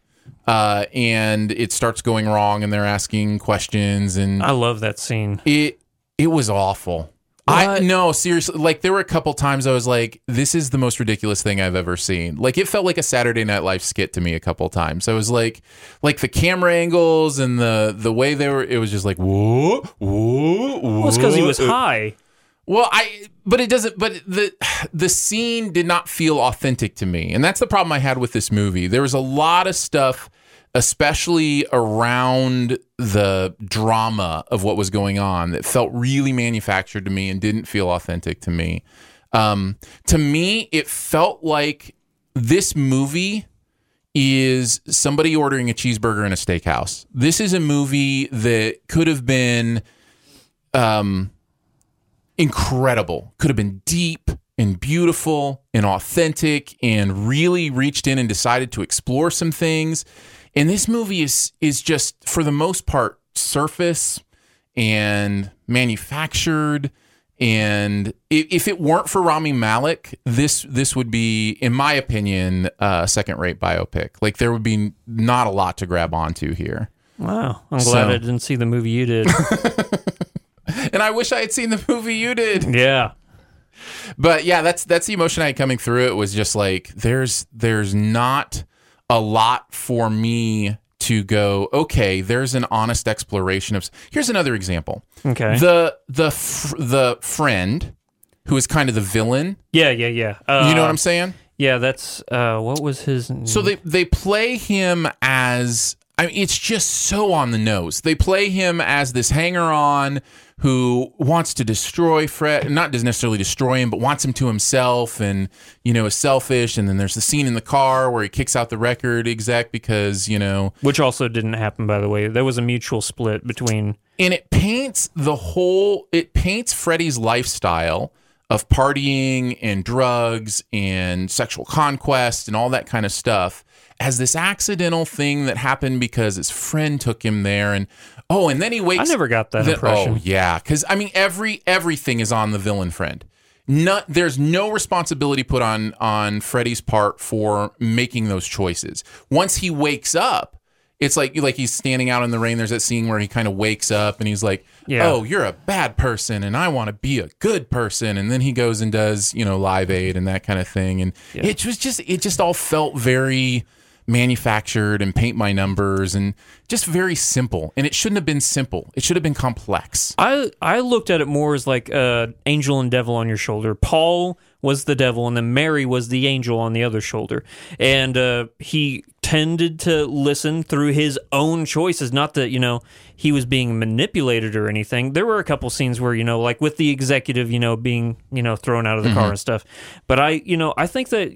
uh, and it starts going wrong, and they're asking questions, and I love that scene. it it was awful. I no seriously, like there were a couple times I was like, "This is the most ridiculous thing I've ever seen." Like it felt like a Saturday Night Live skit to me a couple times. I was like, like the camera angles and the the way they were. It was just like, whoa, whoa, whoa. Well, it's because he was Uh, high. well, I but it doesn't but the the scene did not feel authentic to me. And that's the problem I had with this movie. There was a lot of stuff especially around the drama of what was going on that felt really manufactured to me and didn't feel authentic to me. Um, to me, it felt like this movie is somebody ordering a cheeseburger in a steakhouse. This is a movie that could have been um, incredible, could have been deep and beautiful and authentic and really reached in and decided to explore some things. And this movie is is just for the most part surface and manufactured and if it weren't for Rami Malek, this this would be, in my opinion, a second-rate biopic. Like there would be not a lot to grab onto here. Wow. I'm glad So- I didn't see the movie you did. And I wish I had seen the movie you did. yeah. But yeah, that's that's the emotion I had coming through. It was just like there's there's not a lot for me to go. Okay, there's an honest exploration of. Here's another example. Okay. The the f- the friend who is kind of the villain. Yeah, yeah, yeah. Uh, you know what I'm saying? Yeah, that's uh what was his So they they play him as I mean it's just so on the nose. They play him as this hanger on who wants to destroy Fred, not necessarily destroy him, but wants him to himself and you know is selfish. And then there's the scene in the car where he kicks out the record exec because you know which also didn't happen by the way. There was a mutual split between and it paints the whole it paints Freddie's lifestyle of partying and drugs and sexual conquest and all that kind of stuff as this accidental thing that happened because his friend took him there and oh and then he wakes I never got that the- impression. oh yeah cuz I mean every everything is on the villain friend not there's no responsibility put on on Freddie's part for making those choices once he wakes up it's like like he's standing out in the rain. There's that scene where he kind of wakes up and he's like, Yeah. "Oh, you're a bad person, and I want to be a good person." And then he goes and does you know Live Aid and that kind of thing. And it was just it just all felt very manufactured and paint my numbers and just very simple. And it shouldn't have been simple. It should have been complex. I I looked at it more as like uh, angel and devil on your shoulder. Paul was the devil, and then Mary was the angel on the other shoulder. And uh, he tended to listen through his own choices. Not that you know he was being manipulated or anything. There were a couple scenes where you know, like with the executive, you know, being you know thrown out of the car Mhm. and stuff. But I, you know, I think that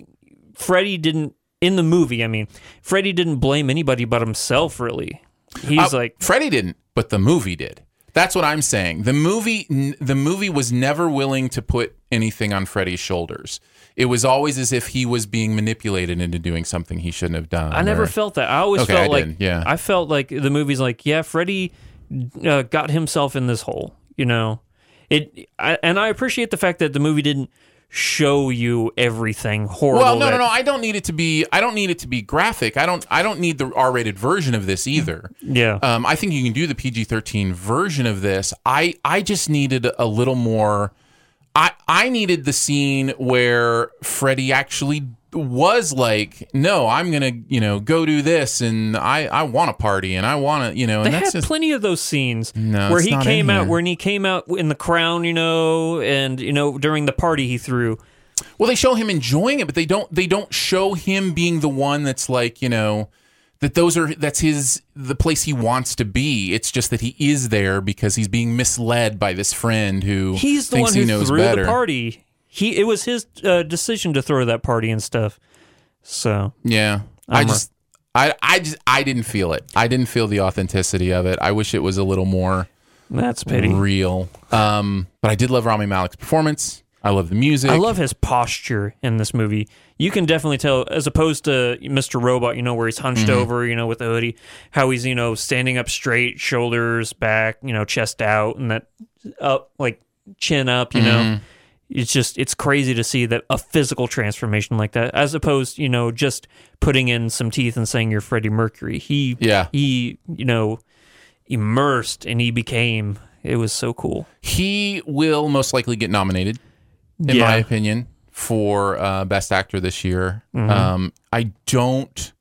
Freddie didn't in the movie. I mean, Freddie didn't blame anybody but himself. Really, he's Uh, like Freddie didn't, but the movie did. That's what I'm saying. The movie, n- the movie was never willing to put anything on Freddie's shoulders. It was always as if he was being manipulated into doing something he shouldn't have done. I never or- felt that. I always Okay, felt I like did, yeah. I felt like the movie's like, yeah, Freddie uh, got himself in this hole. You know, it. I, and I appreciate the fact that the movie didn't show you everything horrible. Well, no, that- no, no. I don't need it to be. I don't need it to be graphic. I don't. I don't need the R-rated version of this either. Yeah. Um, I think you can do the PG-13 version of this. I I just needed a little more. I I needed the scene where Freddie actually was like, no, I'm gonna you know go do this, and I I want a party, and I want to you know, They and had that's just plenty of those scenes No, where he came out, here. when he came out in the crown, you know, and you know during the party he threw. Well, they show him enjoying it, but they don't they don't show him being the one that's like, you know, that those are that's his the place he wants to be. It's just that he is there because he's being misled by this friend who He's the thinks one he who knows threw better. the party. He it was his uh, decision to throw that party and stuff. So Yeah. I I'm a- just I I just I didn't feel it. I didn't feel the authenticity of it. I wish it was a little more that's pity. real. Um but I did love Rami Malek's performance. I love the music. I love his posture in this movie. You can definitely tell, as opposed to Mr. Robot, you know, where he's hunched Mhm. over, you know, with the hoodie, how he's, you know, standing up straight, shoulders back, you know, chest out, and that up, like chin up, you know. It's just, it's crazy to see that a physical transformation like that, as opposed, you know, just putting in some teeth and saying you're Freddie Mercury. He, Yeah. he, you know, immersed and he became, it was so cool. He will most likely get nominated, in Yeah. my opinion, for uh, best actor this year. Mhm. Um, I don't,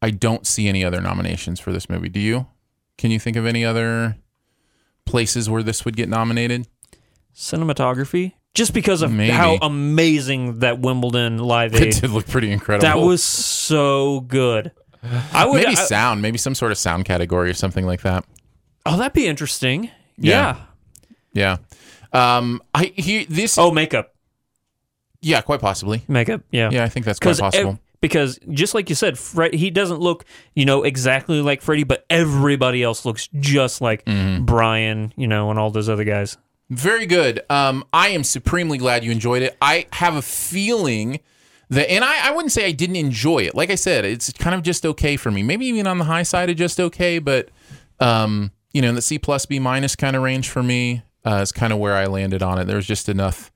I don't see any other nominations for this movie. Do you? Can you think of any other places where this would get nominated? cinematography just because of Maybe. how amazing that Wimbledon live It aid did look pretty incredible. that was so good. I would maybe I- sound, maybe some sort of sound category or something like that. Oh, that'd be interesting. Yeah. Yeah. Yeah. Um, I he this. Oh, makeup. Yeah, quite possibly. Makeup. Yeah. Yeah, I think that's quite possible. ev- because just like you said, Fred, he doesn't look, you know, exactly like Freddie, but everybody else looks just like Mm-hmm. Brian, you know, and all those other guys. Very good. Um, I am supremely glad you enjoyed it. I have a feeling that, and I, I wouldn't say I didn't enjoy it. Like I said, it's kind of just okay for me. Maybe even on the high side of just okay, but um, you know, in the C plus B minus kind of range for me uh, is kind of where I landed on it. There's just enough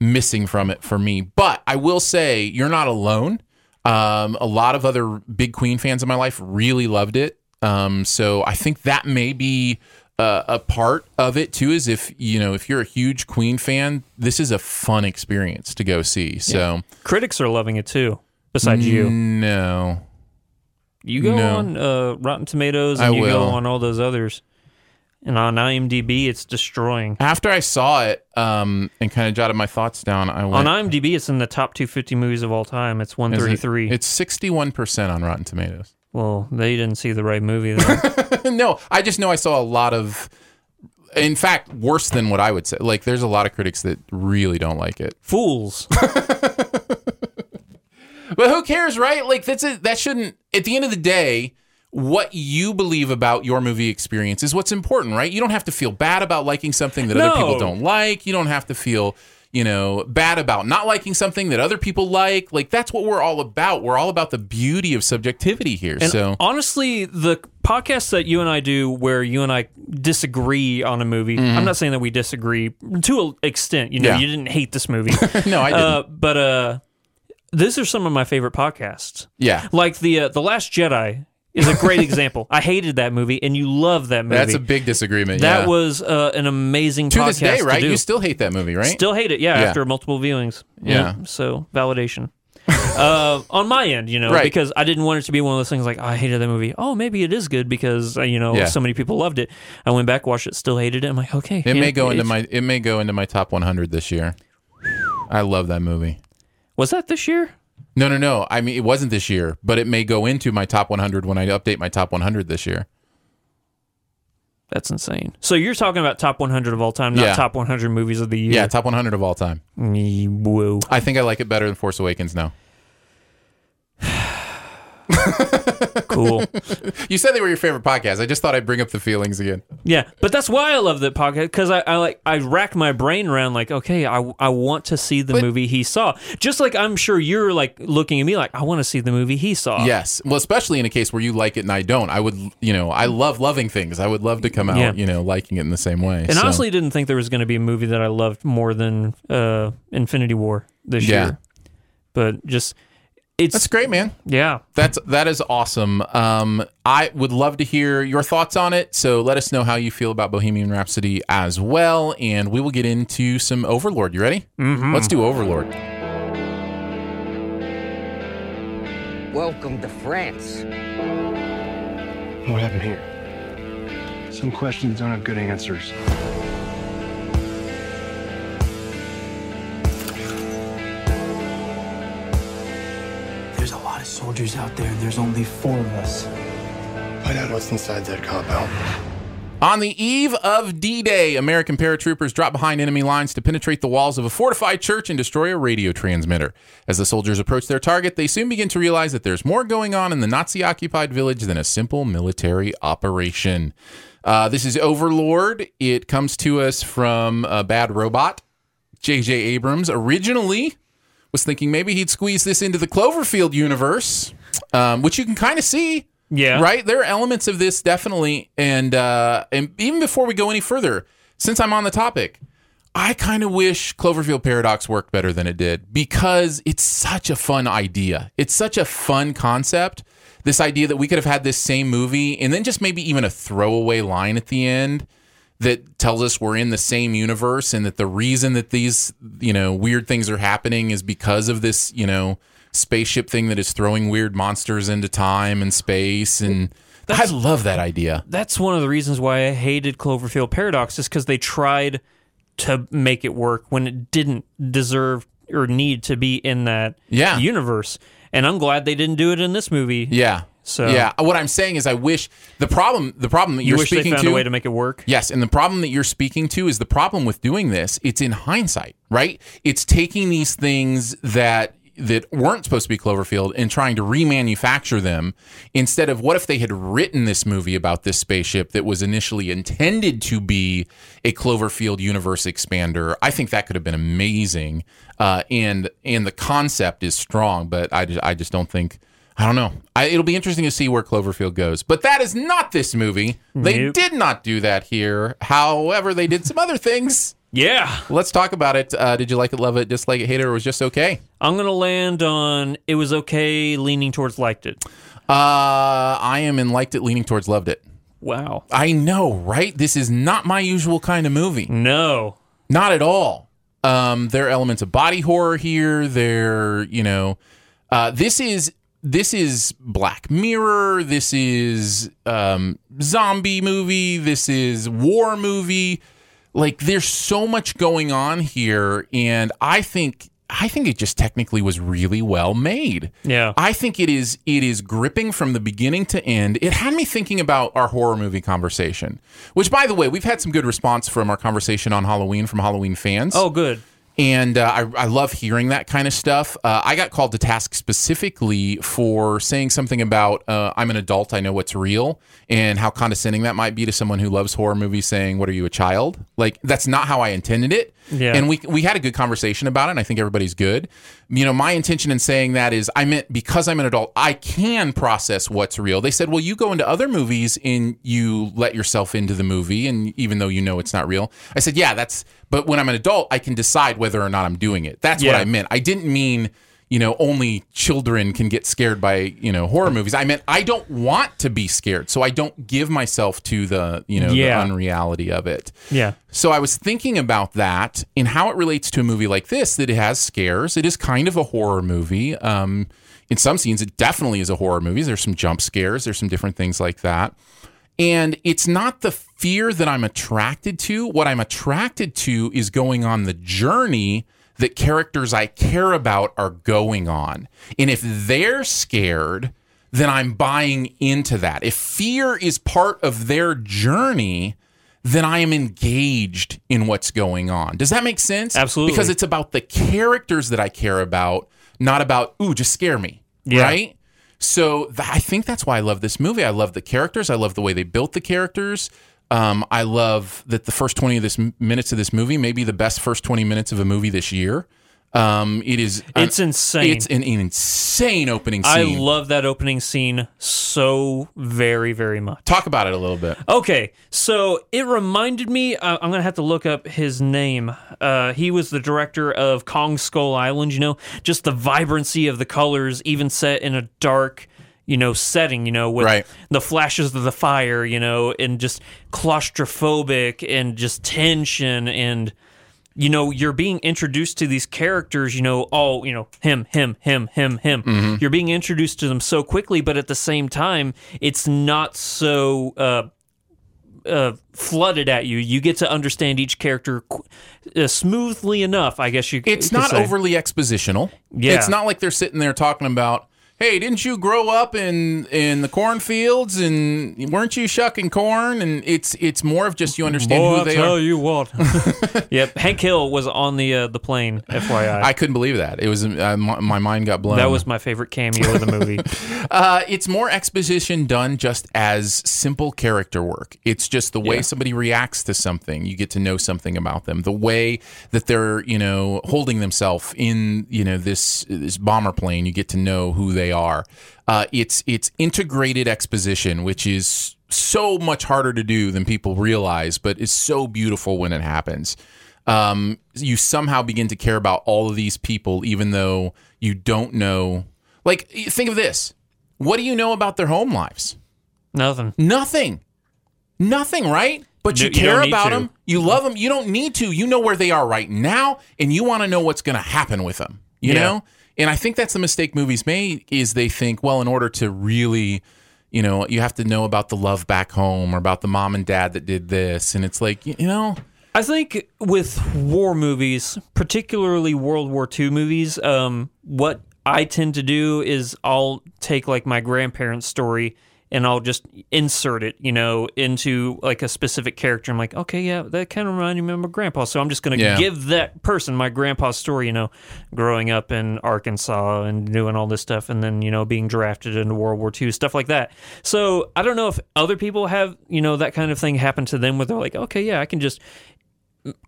missing from it for me. But I will say, you're not alone. Um, a lot of other big Queen fans in my life really loved it. Um, so I think that may be uh, a part of it too. Is if you know if you're a huge Queen fan, this is a fun experience to go see. So Critics are loving it too, besides you. no, You go No. on uh, Rotten Tomatoes I and you go on all those others. And on IMDb, it's destroying. after I saw it um, and kind of jotted my thoughts down, I went, On. IMDb, it's in the top 250 movies of all time. It's is it- 133. It's sixty one percent on Rotten Tomatoes. Well, they didn't see the right movie. No, I just know I saw a lot of. In fact, worse than what I would say. Like, there's a lot of critics that really don't like it. Fools. But who cares, right? Like that's it. That shouldn't. At the end of the day, what you believe about your movie experience is what's important, right? You don't have to feel bad about liking something that other people don't like. You don't have to feel, you know, bad about not liking something that other people like. Like that's what we're all about. We're all about the beauty of subjectivity here. And so honestly, the podcasts that you and I do, where you and I disagree on a movie, I'm not saying that we disagree to an extent. You know, Mm-hmm. Yeah. you didn't hate this movie. no, I didn't. Uh, but uh, these are some of my favorite podcasts. yeah, Like the uh, the Last Jedi is a great example. I hated that movie, and you love that movie. that's a big disagreement. that yeah. was uh, an amazing to podcast this day, right? You still hate that movie, right? Still hate it, yeah, Yeah. after multiple viewings. Yeah. So validation. uh, on my end, you know, Right. because I didn't want it to be one of those things like oh, I hated that movie. Oh, maybe it is good because uh, you know Yeah. so many people loved it. I went back, watched it, still hated it. I'm like, okay, It may go into my it may go into my top 100 this year. I love that movie. Was that this year? No, no, no. I mean, it wasn't this year, but it may go into my top 100 when I update my top 100 this year. That's insane. So you're talking about top 100 of all time, not Yeah. top 100 movies of the year. Yeah, top 100 of all time. Mm, Whoa. I think I like it better than Force Awakens now. Cool. You said they were your favorite podcast. I just thought I'd bring up the feelings again. Yeah, but that's why I love that podcast because I, I like I rack my brain around like okay I, I want to see the But- movie he saw just like I'm sure you're like looking at me like I want to see the movie he saw Yes. Well, especially in a case where you like it and I don't. I would, you know, I love loving things. I would love to come out, Yeah. you know, liking it in the same way. and So- honestly didn't think there was going to be a movie that I loved more than uh, Infinity War this Yeah. year. But just it's That's great, man. Yeah. That's that is awesome. Um, I would love to hear your thoughts on it. So let us know how you feel about Bohemian Rhapsody as well, and we will get into some Overlord. You ready? Mhm. Let's do Overlord. Welcome to France. What happened here? Some questions don't have good answers. Soldiers out there, and there's only four of us. Find out what's inside that compound. On the eve of D Day, American paratroopers drop behind enemy lines to penetrate the walls of a fortified church and destroy a radio transmitter. As the soldiers approach their target, they soon begin to realize that there's more going on in the Nazi occupied village than a simple military operation. Uh, this is Overlord. It comes to us from a Bad Robot. J.J. Abrams originally was thinking maybe he'd squeeze this into the Cloverfield universe, um, which you can kind of see. Yeah. Right? There are elements of this definitely. And uh, and even before we go any further, since I'm on the topic, I kind of wish Cloverfield Paradox worked better than it did because it's such a fun idea. It's such a fun concept. This idea that we could have had this same movie and then just maybe even a throwaway line at the end that tells us we're in the same universe and that the reason that these, you know, weird things are happening is because of this, you know, spaceship thing that is throwing weird monsters into time and space and I love that idea. That's one of the reasons why I hated Cloverfield Paradox, is because they tried to make it work when it didn't deserve or need to be in that Yeah. universe. And I'm glad they didn't do it in this movie. Yeah. So yeah, what I'm saying is, I wish the problem the problem that You they speaking found to a way to make it work? Yes, and the problem that you're speaking to is the problem with doing this. It's in hindsight, right? It's taking these things that that weren't supposed to be Cloverfield and trying to remanufacture them instead of what if they had written this movie about this spaceship that was initially intended to be a Cloverfield universe expander. I think that could have been amazing, uh, and and the concept is strong, but I just, I just don't think. I don't know. I, it'll be interesting to see where Cloverfield goes. But that is not this movie. They Nope. did not do that here. However, they did some other things. Yeah. Let's talk about it. Uh, did you like it, love it, dislike it, hate it, or was just okay? I'm going to land on it was okay, leaning towards liked it. Uh, I am in liked it, leaning towards loved it. Wow. I know, right? This is not my usual kind of movie. No. Not at all. Um, there are elements of body horror here. There, you know, uh, this is this is Black Mirror. This is um, zombie movie. This is war movie. Like, there's so much going on here, and I think I think it just technically was really well made. Yeah. I think it is it is gripping from the beginning to end. It had me thinking about our horror movie conversation, which by the way, we've had some good response from our conversation on Halloween from Halloween fans. Oh, good. And uh, I, I love hearing that kind of stuff. Uh, I got called to task specifically for saying something about uh, I'm an adult, I know what's real, and how condescending that might be to someone who loves horror movies saying, What are you, a child? Like, that's not how I intended it. Yeah. And we, we had a good conversation about it, and I think everybody's good. You know, my intention in saying that is I meant because I'm an adult, I can process what's real. They said, Well, you go into other movies and you let yourself into the movie, and even though you know it's not real. I said, Yeah, that's, but when I'm an adult, I can decide whether or not I'm doing it. That's what I meant. I didn't mean, you know, only children can get scared by, you know, horror movies. I meant I don't want to be scared. So I don't give myself to the, you know, Yeah. the unreality of it. Yeah. So I was thinking about that and how it relates to a movie like this that it has scares. It is kind of a horror movie. Um, in some scenes, it definitely is a horror movie. There's some jump scares. There's some different things like that. And it's not the fear that I'm attracted to. What I'm attracted to is going on the journey that characters I care about are going on. And if they're scared, then I'm buying into that. If fear is part of their journey, then I am engaged in what's going on. Does that make sense? Absolutely. Because it's about the characters that I care about, not about, ooh, just scare me. Yeah. Right? So th- I think that's why I love this movie. I love the characters. I love the way they built the characters. Um, I love that the first 20 of this minutes of this movie may be the best first 20 minutes of a movie this year. Um, it is. an- It's insane. It's an, insane opening scene. I love that opening scene so very, very much. Talk about it a little bit. Okay, so it reminded me. Uh, I'm gonna have to look up his name. Uh, he was the director of Kong Skull Island. You know, just the vibrancy of the colors, even set in a dark, you know, setting. You know, with Right. the flashes of the fire. You know, and just claustrophobic and just tension and. You know, you're being introduced to these characters, you know, all, you know, him, him, him, him, him. Mm-hmm. You're being introduced to them so quickly, but at the same time, it's not so uh, uh, flooded at you. You get to understand each character qu- uh, smoothly enough. I guess you. It's not say. overly expositional. Yeah. It's not like they're sitting there talking about, hey, didn't you grow up in in the cornfields and weren't you shucking corn? And it's it's more of just you understand Boy, who I'll they tell are. you what. yep, Hank Hill was on the uh, the plane. FYI, I couldn't believe that. It was uh, my, my mind got blown. that was my favorite cameo of the movie. Uh, it's more exposition done just as simple character work. It's just the way Yeah. somebody reacts to something. You get to know something about them. The way that they're, you know, holding themselves in, you know, this this bomber plane. You get to know who they are. Uh, it's it's integrated exposition, which is so much harder to do than people realize, but is so beautiful when it happens. Um, you somehow begin to care about all of these people, even though you don't know. Like, think of this. What do you know about their home lives? Nothing. Nothing. Nothing, right? But you care about to. them. You love them. You don't need to. You know where they are right now, and you want to know what's going to happen with them. You Yeah. know. And I think that's the mistake movies make is they think, well, in order to really, you know, you have to know about the love back home or about the mom and dad that did this, and it's like, you know, I think with war movies, particularly World War II movies, um, what I tend to do is I'll take like my grandparents' story and I'll just insert it, you know, into like a specific character. I'm like, okay, yeah, that kind of reminded me of my grandpa. So I'm just going to Yeah. give that person my grandpa's story, you know, growing up in Arkansas and doing all this stuff and then, you know, being drafted into World War II, stuff like that. So I don't know if other people have, you know, that kind of thing happen to them where they're like, okay, yeah, I can just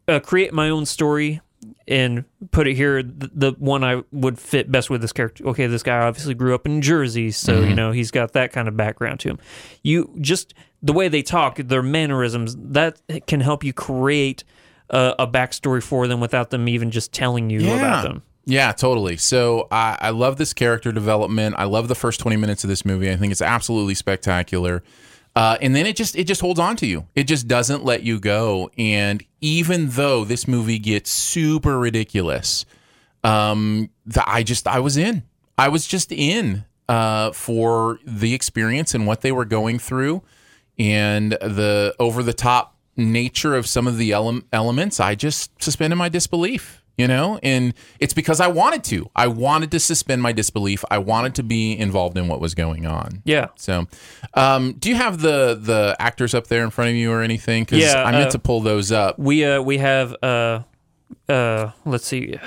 uh, create my own story and put it here the, the one i would fit best with this character okay this guy obviously grew up in jersey so you mm-hmm. know he's got that kind of background to him you just the way they talk their mannerisms that can help you create a, a backstory for them without them even just telling you about them Yeah, totally. So I, I love this character development. I love the first twenty minutes of this movie. I think it's absolutely spectacular. Uh, and then it just it just holds on to you. It just doesn't let you go. And even though this movie gets super ridiculous, um, the, I just I was in. I was just in uh, for the experience and what they were going through, and the over the top nature of some of the ele- elements. I just suspended my disbelief. You know, and it's because I wanted to. I wanted to suspend my disbelief. I wanted to be involved in what was going on. yeah So, um, do you have the the actors up there in front of you or anything? Because Yeah, I meant uh, to pull those up. we uh we have uh uh let's see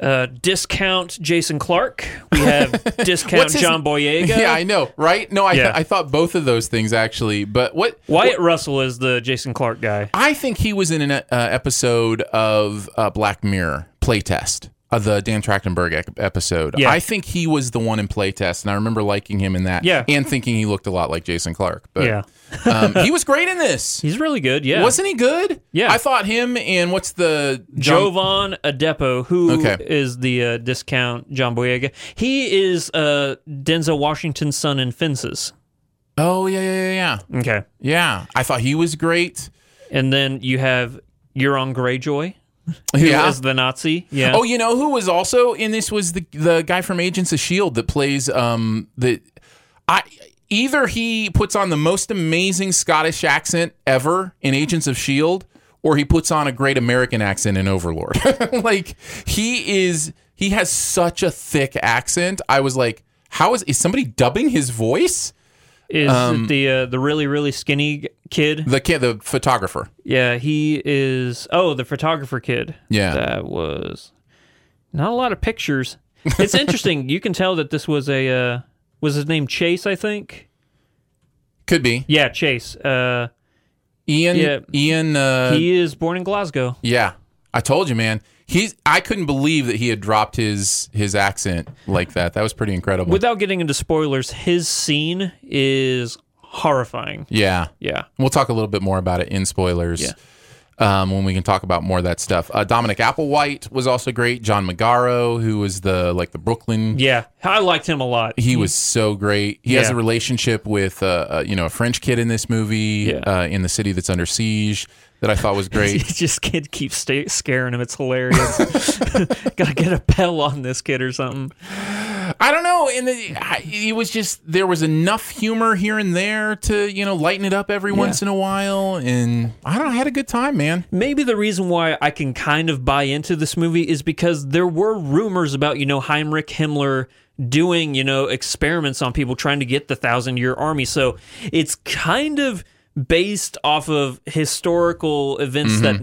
uh discount jason clarke we have discount his- john boyega Yeah, I know, right? No, I Yeah. I thought both of those things actually. But what wyatt russell is the jason clarke guy I think he was in an uh, episode of uh, Black Mirror Playtest, uh, the Dan Trachtenberg ec- episode. Yeah. I think he was the one in Playtest, and I remember liking him in that. Yeah. and thinking he looked a lot like Jason Clarke. But Yeah. um, he was great in this. he's really good yeah Wasn't he good? Yeah. I thought him and what's the John- Jovan Adepo, who is Okay. the uh, discount John Boyega. He is uh, Denzel Washington's son in Fences. Oh yeah, yeah, yeah, yeah. Okay. Yeah, I thought he was great. And then you have Euron Greyjoy, who Yeah. is the Nazi. Yeah. Oh, you know who was also in this was the the guy from Agents of Shield that plays um the I either he puts on the most amazing Scottish accent ever in Agents of Shield or he puts on a great American accent in Overlord. like he is he has such a thick accent. I was like, how is is somebody dubbing his voice? Is um, the uh, the really really skinny kid? The kid, the photographer. Yeah, he is. Oh, the photographer kid. Yeah. that was not a lot of pictures. It's interesting. you can tell that this was a uh, was his name Chase, I think. Could be. Yeah, Chase. Uh, Ian Yeah. Ian uh he is born in Glasgow. Yeah, I told you, man. He's. I couldn't believe that he had dropped his his accent like that. That was pretty incredible. Without getting into spoilers, his scene is horrifying. yeah, Yeah. We'll talk a little bit more about it in spoilers. Yeah. Um, when we can talk about more of that stuff. Uh, Dominic Applewhite was also great. John Magaro, who was the like the Brooklyn Yeah. I liked him a lot. He was so great. He has a relationship with uh, uh, you know a French kid in this movie Yeah. uh, in the city that's under siege that I thought was great. just kid keeps sta scaring him. It's hilarious. Gotta get a Pell on this kid or something. I don't know, and it was just there was enough humor here and there to you know lighten it up every once in a while, and I don't I had a good time, man. Maybe the reason why I can kind of buy into this movie is because there were rumors about, you know, Heinrich Himmler doing, you know, experiments on people trying to get the thousand year army. So it's kind of based off of historical events that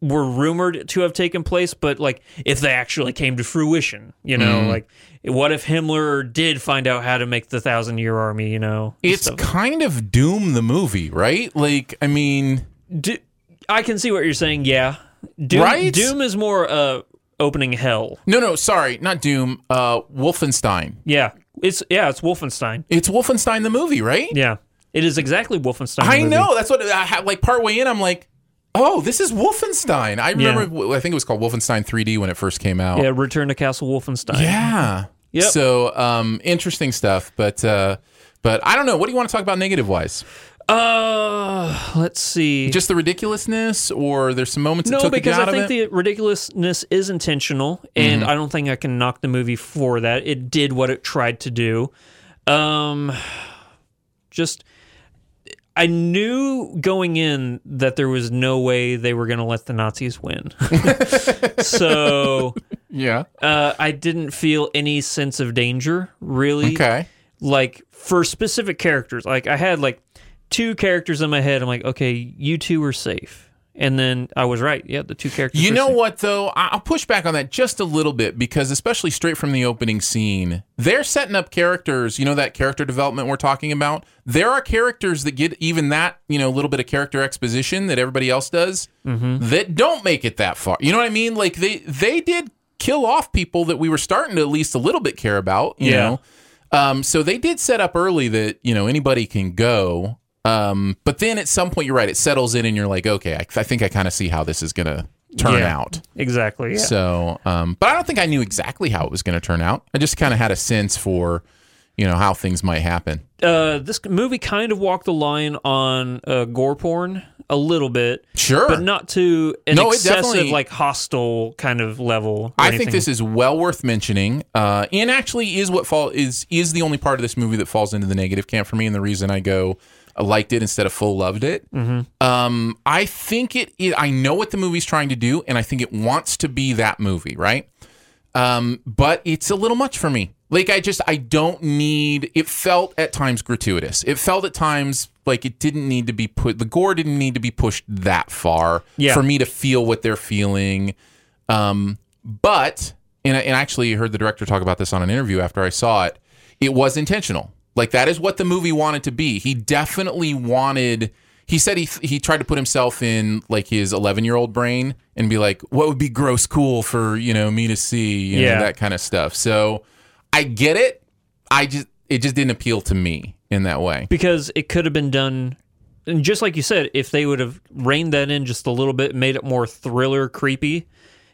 were rumored to have taken place, but like if they actually came to fruition, you know, Mhm. like what if Himmler did find out how to make the thousand year army, you know? It's kind of Doom the movie, right? Like, I mean, Do, I can see what you're saying. Yeah, Doom, Right? Doom is more uh, opening hell. no, no, sorry, not Doom. Uh, Wolfenstein. Yeah, it's yeah, it's Wolfenstein. It's Wolfenstein the movie, right? Yeah, it is exactly Wolfenstein. I movie. know. That's what I have. Like partway in, I'm like, oh, this is Wolfenstein. I Yeah. remember. I think it was called Wolfenstein 3D when it first came out. Yeah, Return to Castle Wolfenstein. Yeah. Yep. So um, interesting stuff, but uh, but I don't know. What do you want to talk about negative wise? Uh, let's see. Just the ridiculousness, or there's some moments no, because I think the ridiculousness is intentional, and Mhm. I don't think I can knock the movie for that. It did what it tried to do. Um, just I knew going in that there was no way they were going to let the Nazis win. so yeah, uh, I didn't feel any sense of danger really. Okay. Like for specific characters, like I had like two characters in my head. I'm like, okay, you two are safe. And then I was right. Yeah, the two characters. You know what though? I'll push back on that just a little bit because especially straight from the opening scene, they're setting up characters, you know that character development we're talking about? There are characters that get even that, you know, little bit of character exposition that everybody else does Mm-hmm. that don't make it that far. You know what I mean? Like they they did kill off people that we were starting to at least a little bit care about, you Yeah. know. Um, so they did set up early that, you know, anybody can go. Um, but then at some point you're right, it settles in and you're like, okay, I, I think I kind of see how this is going to turn Yeah, out. Exactly. Yeah. So, um, but I don't think I knew exactly how it was going to turn out. I just kind of had a sense for, you know, how things might happen. uh, this movie kind of walked the line on uh, gore porn a little bit, Sure. but not to an No, excessive, like hostile kind of level. I think this is well worth mentioning, uh, and actually is what fall is is the only part of this movie that falls into the negative camp for me, and the reason I go liked it instead of full loved it. Mhm. Um, I think it, it. I know what the movie's trying to do, and I think it wants to be that movie, right? Um, but it's a little much for me. Like I just I don't need. It felt at times gratuitous. It felt at times like it didn't need to be put. The gore didn't need to be pushed that far Yeah. for me to feel what they're feeling. Um, but and I, and I actually heard the director talk about this on an interview after I saw it. It was intentional. Like that is what the movie wanted to be. He definitely wanted. He said he he tried to put himself in like his 11 year old brain and be like, what would be gross cool for you know me to see, you know, Yeah. that kind of stuff. So I get it. I just it just didn't appeal to me in that way. because it could have been done. And just like you said, if they would have reined that in just a little bit, made it more thriller, creepy,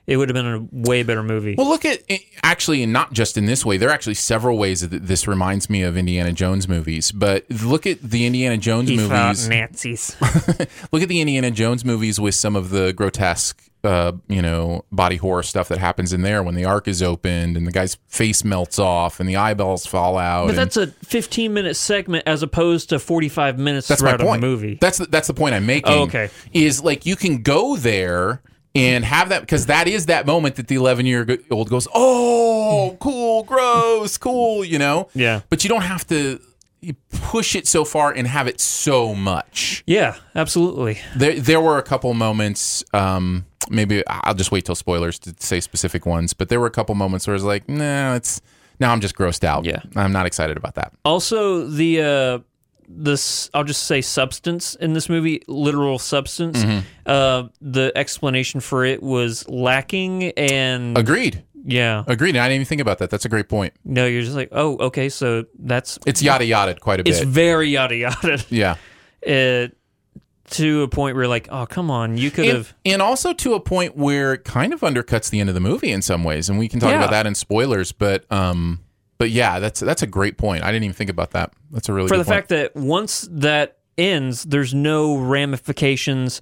it would have been a way better movie. Well, look at actually, and not just in this way. There are actually several ways that this reminds me of Indiana Jones movies. But look at the Indiana Jones he fought movies. Nazis. look at the Indiana Jones movies with some of the grotesque, uh, you know, body horror stuff that happens in there when the ark is opened and the guy's face melts off and the eyeballs fall out. But and- that's a 15 minute segment as opposed to 45 minutes That's my throughout point. a movie. That's the, that's the point I'm making. Oh, okay. Is like you can go there and have that because that is that moment that the 11 year old goes, "Oh, cool, gross, cool," you know. Yeah. But you don't have to push it so far and have it so much. Yeah, absolutely. There, there were a couple moments. Um, maybe I'll just wait till spoilers to say specific ones. But there were a couple moments where I was like, "Nah, it's now I'm just grossed out. Yeah. I'm not excited about that." Also, the uh, this, I'll just say substance in this movie, literal substance. Mhm. Uh, the explanation for it was lacking, and Agreed. Yeah. Agreed. I didn't even think about that. That's a great point. No, you're just like, oh, okay, so that's It's yada yada quite a bit. It's very yada yada. Yeah. Uh, to a point where like, oh, come on, you could and, have. and also to a point where it kind of undercuts the end of the movie in some ways, and we can talk Yeah. about that in spoilers. But um, but yeah, that's that's a great point. I didn't even think about that. That's a really for the point. fact that once that ends, there's no ramifications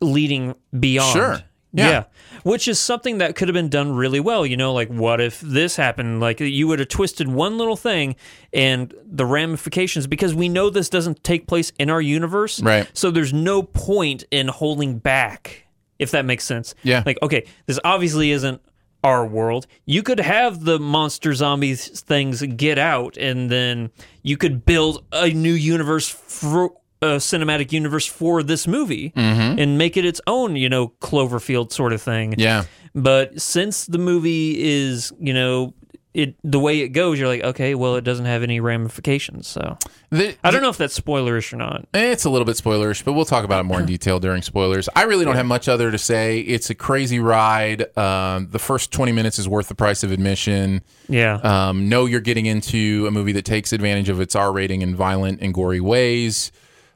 leading beyond. Sure. Yeah. Which is something that could have been done really well. You know, like what if this happened? Like you would have twisted one little thing and the ramifications, because we know this doesn't take place in our universe. Right. So there's no point in holding back, if that makes sense. Yeah. Like, okay, this obviously isn't our world. You could have the monster zombies things get out, and then you could build a new universe for a cinematic universe for this movie Mhm. and make it its own, you know, Cloverfield sort of thing. Yeah. But since the movie is, you know, it the way it goes, you're like, okay, well, it doesn't have any ramifications. So The- I don't know if that's spoilerish or not. It's a little bit spoilerish, but we'll talk about it more in detail during spoilers. I really don't have much other to say. It's a crazy ride. Um, the first 20 minutes is worth the price of admission. Yeah. Um, know you're getting into a movie that takes advantage of its R rating in violent and gory ways.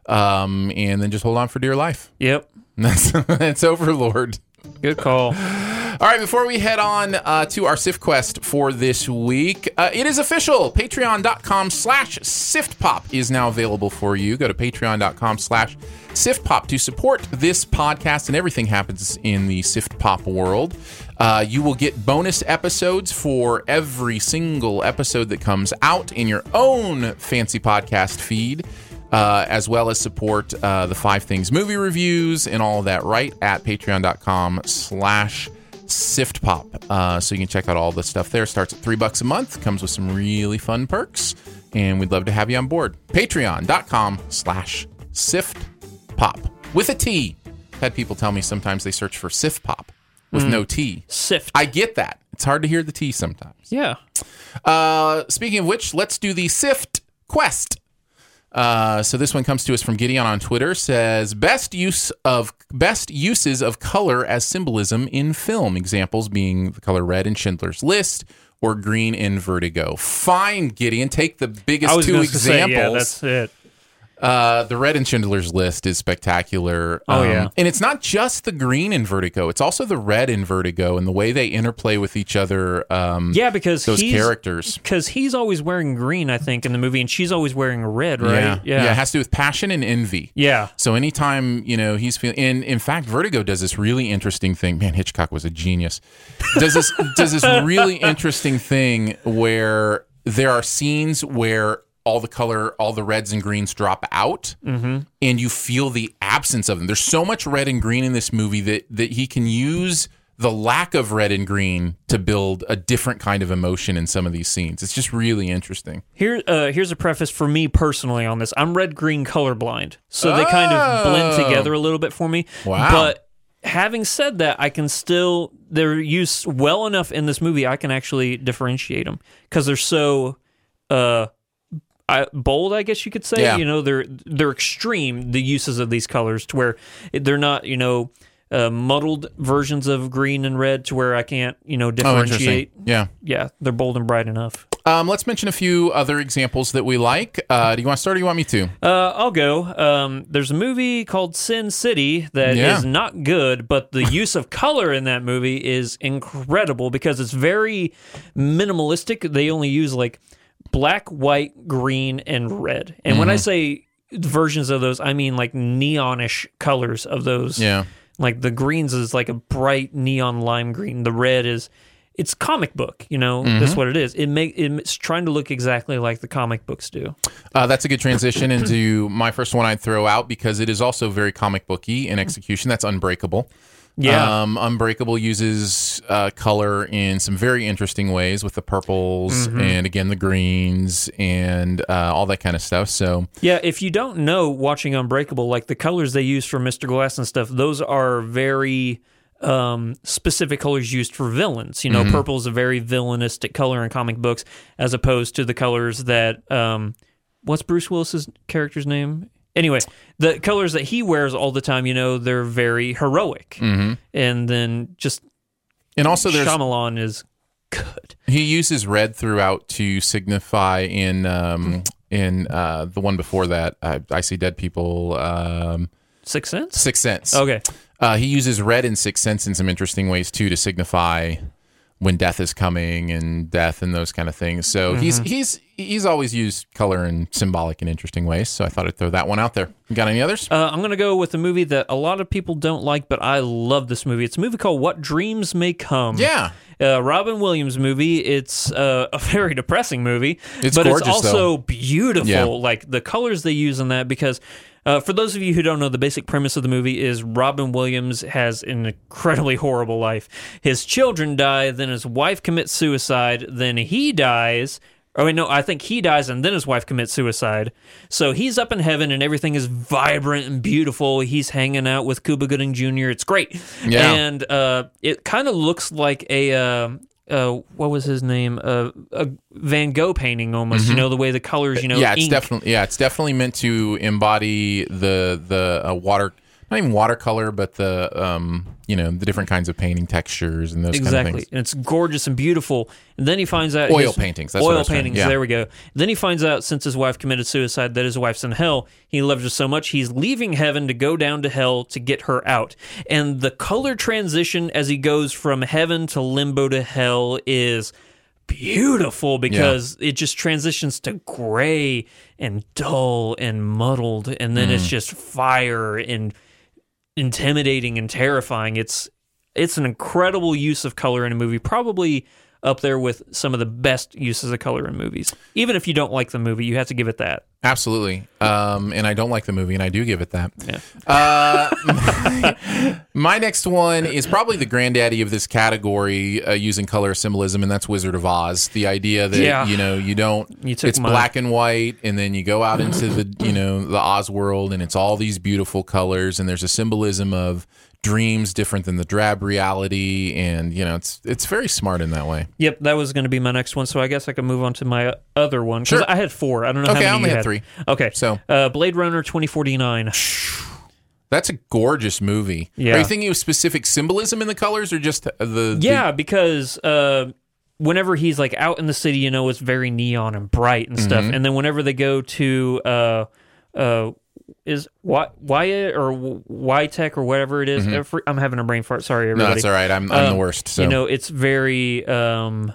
Um, and then just hold on for dear life. Yep. That's, that's Overlord. Good call. All right, before we head on uh, to our Sift Quest for this week, uh, it is official. Patreon.com slash SiftPop is now available for you. Go to patreon.com slash SiftPop to support this podcast and everything happens in the Sift Pop world. Uh, you will get bonus episodes for every single episode that comes out in your own fancy podcast feed. Uh, as well as support uh, the five things movie reviews and all of that right at patreon.com slash sift pop. Uh, so you can check out all the stuff there. Starts at three bucks a month comes with some really fun perks and we'd love to have you on board. Patreon.com slash sift pop. With a t. Had people tell me sometimes they search for sift pop with Mm. no t. Sift. I get that. It's hard to hear the t sometimes. Yeah. uh, speaking of which, let's do the Sift Quest. Uh, so this one comes to us from Gideon on Twitter. Says best use of best uses of color as symbolism in film. Examples being the color red in Schindler's List or green in Vertigo. Fine, Gideon. Take the biggest two to say, examples. yeah, that's it. Uh, the red in Schindler's List is spectacular. Um, Oh, yeah. and it's not just the green in Vertigo; it's also the red in Vertigo and the way they interplay with each other. Um, Yeah, because those he's, characters. Because he's always wearing green, I think, in the movie, and she's always wearing red, right? Yeah. yeah, It has to do with passion and envy. Yeah. So anytime you know he's feeling, and in fact, Vertigo does this really interesting thing. Man, Hitchcock was a genius. Does this does this really interesting thing where there are scenes where all the color, all the reds and greens drop out, Mm-hmm. and you feel the absence of them. There's so much red and green in this movie that that he can use the lack of red and green to build a different kind of emotion in some of these scenes. It's just really interesting. Here, uh, here's a preface for me personally on this. I'm red green colorblind, so they kind of blend Oh. together a little bit for me. Wow. But having said that, I can still they're used well enough in this movie. I can actually differentiate them because they're so uh, I, bold, I guess you could say. Yeah. You know, they're they're extreme the uses of these colors to where they're not you know. Uh, muddled versions of green and red to where I can't, you know, Oh, differentiate. Yeah. yeah, they're bold and bright enough. Um, let's mention a few other examples that we like. Uh, do you want to start or do you want me to? Uh, I'll go. Um, there's a movie called Sin City that is Yeah. not good, but the use of color in that movie is incredible because it's very minimalistic. They only use like black, white, green, and red. And when I Mhm. say versions of those, I mean like neonish colors of those. Yeah. Like the greens is like a bright neon lime green. The red is it's comic book, you know. That's Mhm. what it is. It make it's trying to look exactly like the comic books do. Uh, that's a good transition into my first one I'd throw out because it is also very comic booky in execution. That's Unbreakable. Yeah. Um, Unbreakable uses uh, color in some very interesting ways with the purples Mhm. and again the greens and uh, all that kind of stuff. So Yeah, if you don't know watching Unbreakable, like the colors they use for Mr. Glass and stuff, those are very um, specific colors used for villains. You know, Mhm. purple is a very villainistic color in comic books, as opposed to the colors that um, what's Bruce Willis's character's name? Anyway, the colors that he wears all the time, you know, they're very heroic. Mhm. And then just And also there's- Shyamalan is good. He uses red throughout to signify in um, in uh, the one before that. I, I see dead people. Um, Sixth Sense. Sixth Sense. Okay. Uh, he uses red in Sixth Sense in some interesting ways too to signify when death is coming and death and those kind of things. So he's Mhm. he's he's always used color in symbolic and interesting ways. So I thought I'd throw that one out there. You got any others? Uh, I'm going to go with a movie that a lot of people don't like, but I love this movie. It's a movie called What Dreams May Come. Yeah. Uh, Robin Williams movie. It's uh, a very depressing movie, It's but gorgeous, it's also though. beautiful. Yeah. Like the colors they use in that, because uh, for those of you who don't know, the basic premise of the movie is Robin Williams has an incredibly horrible life. His children die, then his wife commits suicide, then he dies. Oh wait, no, I think he dies and then his wife commits suicide. So he's up in heaven and everything is vibrant and beautiful. He's hanging out with Cuba Gooding Jr. It's great. Yeah. And uh, it kind of looks like a uh, uh, what was his name? Uh, a Van Gogh painting almost. You Mhm. know the way the colors. You know, yeah, it's ink. definitely yeah, it's definitely meant to embody the the uh, water, not even watercolor, but the um you know the different kinds of painting textures and those exactly, kind of things. Exactly. And it's gorgeous and beautiful. And then he finds out Oil paintings, that's oil paintings. yeah. There we go. Then he finds out since his wife committed suicide that his wife's in hell. He loves her so much he's leaving heaven to go down to hell to get her out. And the color transition as he goes from heaven to limbo to hell is beautiful because it just transitions to gray and dull and muddled and then it's Mm. just fire and intimidating and terrifying. It's it's an incredible use of color in a movie, probably up there with some of the best uses of color in movies. Even if you don't like the movie, you have to give it that. Absolutely. Um, and I don't like the movie, and I do give it that. Yeah. Uh, my, my next one is probably the granddaddy of this category uh, using color symbolism, and that's Wizard of Oz. The idea that Yeah. you know you don't, You took it's mine. black and white, and then you go out into the you know the Oz world, and it's all these beautiful colors, and there's a symbolism of dreams different than the drab reality, and you know it's it's very smart in that way. Yep, that was going to be my next one, so I guess I can move on to my other one because Sure. I had four. I don't know Okay, how I many only you had three. Okay, So- uh, Blade Runner twenty forty nine. That's a gorgeous movie. Yeah. Are you thinking of specific symbolism in the colors, or just the, the Yeah, because uh, whenever he's like out in the city, you know, it's very neon and bright and stuff. Mhm. And then whenever they go to uh, uh, is Wy- Wyatt or Wytech or whatever it is, Mhm. uh, I'm having a brain fart. Sorry, everybody. No, that's all right. I'm- I'm the Um, worst, so. You know, it's very um,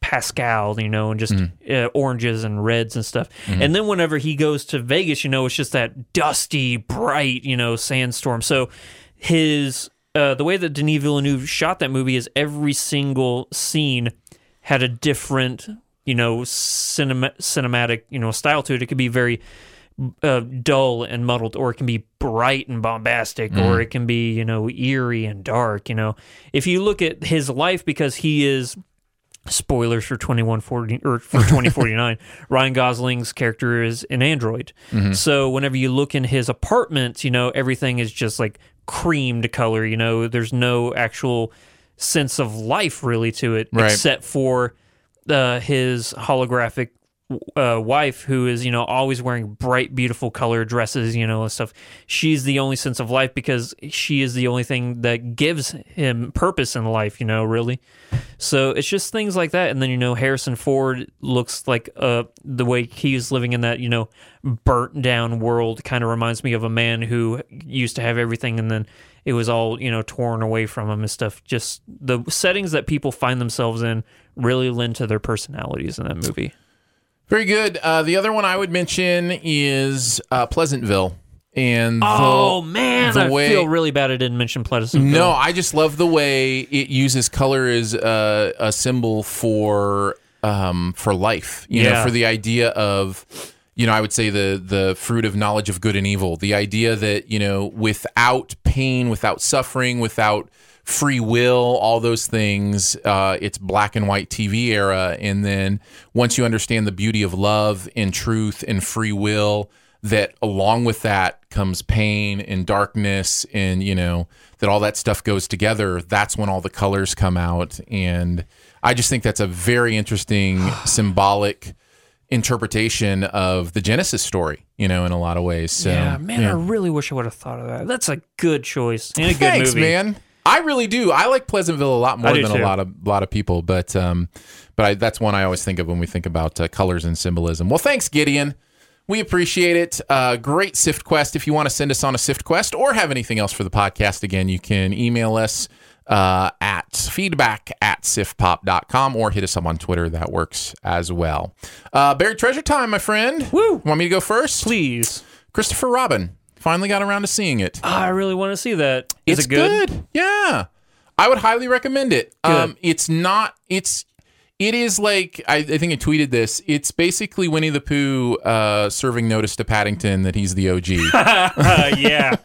Pascal, you know, and just uh, oranges and reds and stuff. Mhm. And then whenever he goes to Vegas, you know, it's just that dusty, bright, you know, sandstorm. So his uh, the way that Denis Villeneuve shot that movie is every single scene had a different, you know, cinema, cinematic, you know, style to it. It could be very uh, dull and muddled, or it can be bright and bombastic, or Mhm. it can be, you know, eerie and dark. You know, if you look at his life, because he is spoilers for 2140 or for 2049 ryan gosling's character is an android Mhm. so whenever you look in his apartment you know everything is just like creamed color you know there's no actual sense of life really to it Right. except for uh, his holographic uh, wife who is you know always wearing bright beautiful color dresses you know and stuff. She's the only sense of life because she is the only thing that gives him purpose in life you know really. So it's just things like that. And then you know harrison ford looks like uh the way he's living in that you know burnt down world kind of reminds me of a man who used to have everything and then it was all you know torn away from him and stuff. Just the settings that people find themselves in really lend to their personalities in that movie Very good. Uh, the other one I would mention is uh, Pleasantville. And the- Oh man, the I way- feel really bad I didn't mention Pleasantville. No, I just love the way it uses color as a, a symbol for um, for life. You know, for the idea of you know, I would say the the fruit of knowledge of good and evil. The idea that you know, without pain, without suffering, without free will, all those things, uh, it's black and white TV era. And then once you understand the beauty of love and truth and free will, that along with that comes pain and darkness and you know that all that stuff goes together that's when all the colors come out and i just think that's a very interesting symbolic interpretation of the Genesis story. You know, in a lot of ways. So, yeah, man, I really wish I would have thought of that. That's a good choice and a good Thanks, movie. man. I really do. I like Pleasantville a lot more than a lot of lot of people, but um, but I, that's one I always think of when we think about uh, colors and symbolism. Well, thanks, Gideon. We appreciate it. Uh, great Sift Quest. If you want to send us on a Sift Quest or have anything else for the podcast, again, you can email us uh, at feedback at siftpop.com or hit us up on Twitter. That works as well. Uh, buried treasure time, my friend. Woo! Want me to go first? Please. Christopher Robin. Finally got around to seeing it. I really want to see that. Is it's it good? Yeah, I would highly recommend it. Um, it's not. It's. It is like I, I think I tweeted this. It's basically Winnie the Pooh uh, serving notice to Paddington that he's the OG. yeah.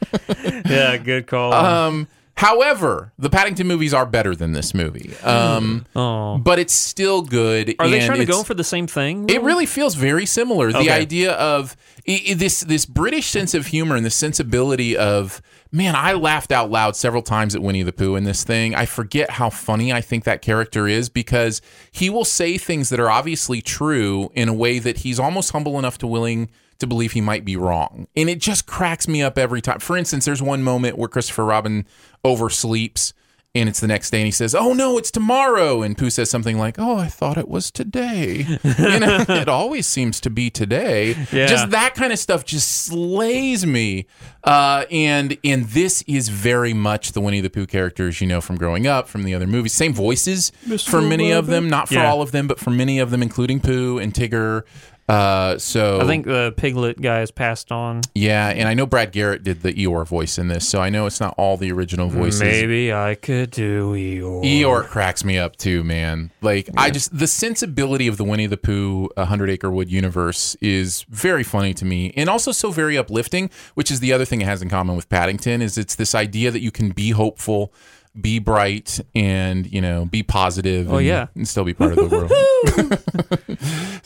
Yeah, good call. Um, however, the Paddington movies are better than this movie. Um, oh. but it's still good. Are they trying to go for the same thing? It really feels very similar. The idea of this this British sense of humor and the sensibility of man, I laughed out loud several times at Winnie the Pooh in this thing. I forget how funny I think that character is because he will say things that are obviously true in a way that he's almost humble enough to willing to believe he might be wrong. And it just cracks me up every time. For instance, there's one moment where Christopher Robin oversleeps and it's the next day and he says, "Oh no, it's tomorrow." And Pooh says something like, "Oh, I thought it was today." you know, it always seems to be today. Yeah. Just that kind of stuff just slays me. Uh, and and this is very much the Winnie the Pooh characters you know from growing up, from the other movies. Same voices for many of them, not for Yeah. all of them, but for many of them, including Pooh and Tigger. Uh, so I think the Piglet guy has passed on. yeah, and I know Brad Garrett did the Eeyore voice in this, so I know it's not all the original voices. Maybe I could do Eeyore. Eeyore cracks me up too, man. Like I just the sensibility of the Winnie the Pooh uh, Hundred Acre Wood universe is very funny to me, and also so very uplifting. Which is the other thing it has in common with Paddington is it's this idea that you can be hopeful, be bright, and you know be positive. Oh, and, yeah. and still be part of the world.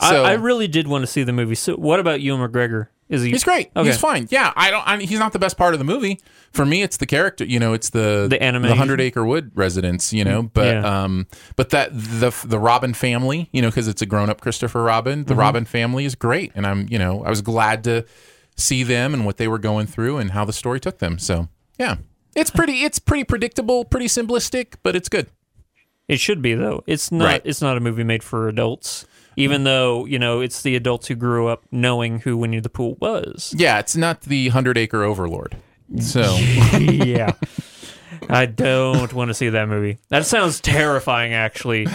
So- I, I really did want to see the movie. So, what about Ewan McGregor? Is he? He's great. Okay. He's fine. Yeah, I don't. I mean, he's not the best part of the movie. For me, it's the character. You know, it's the The animation. the Hundred Acre Wood residents. You know, but Yeah. um, but that the the Robin family. You know, because it's a grown up Christopher Robin. The Mhm. Robin family is great, and I'm you know I was glad to see them and what they were going through and how the story took them. So yeah, it's pretty. It's pretty predictable, pretty simplistic, but it's good. It should be though. It's not. Right. It's not a movie made for adults. Even though you know it's the adults who grew up knowing who Winnie the Pooh was. Yeah, it's not the Hundred Acre Overlord. So yeah. I don't want to see that movie. That sounds terrifying, actually.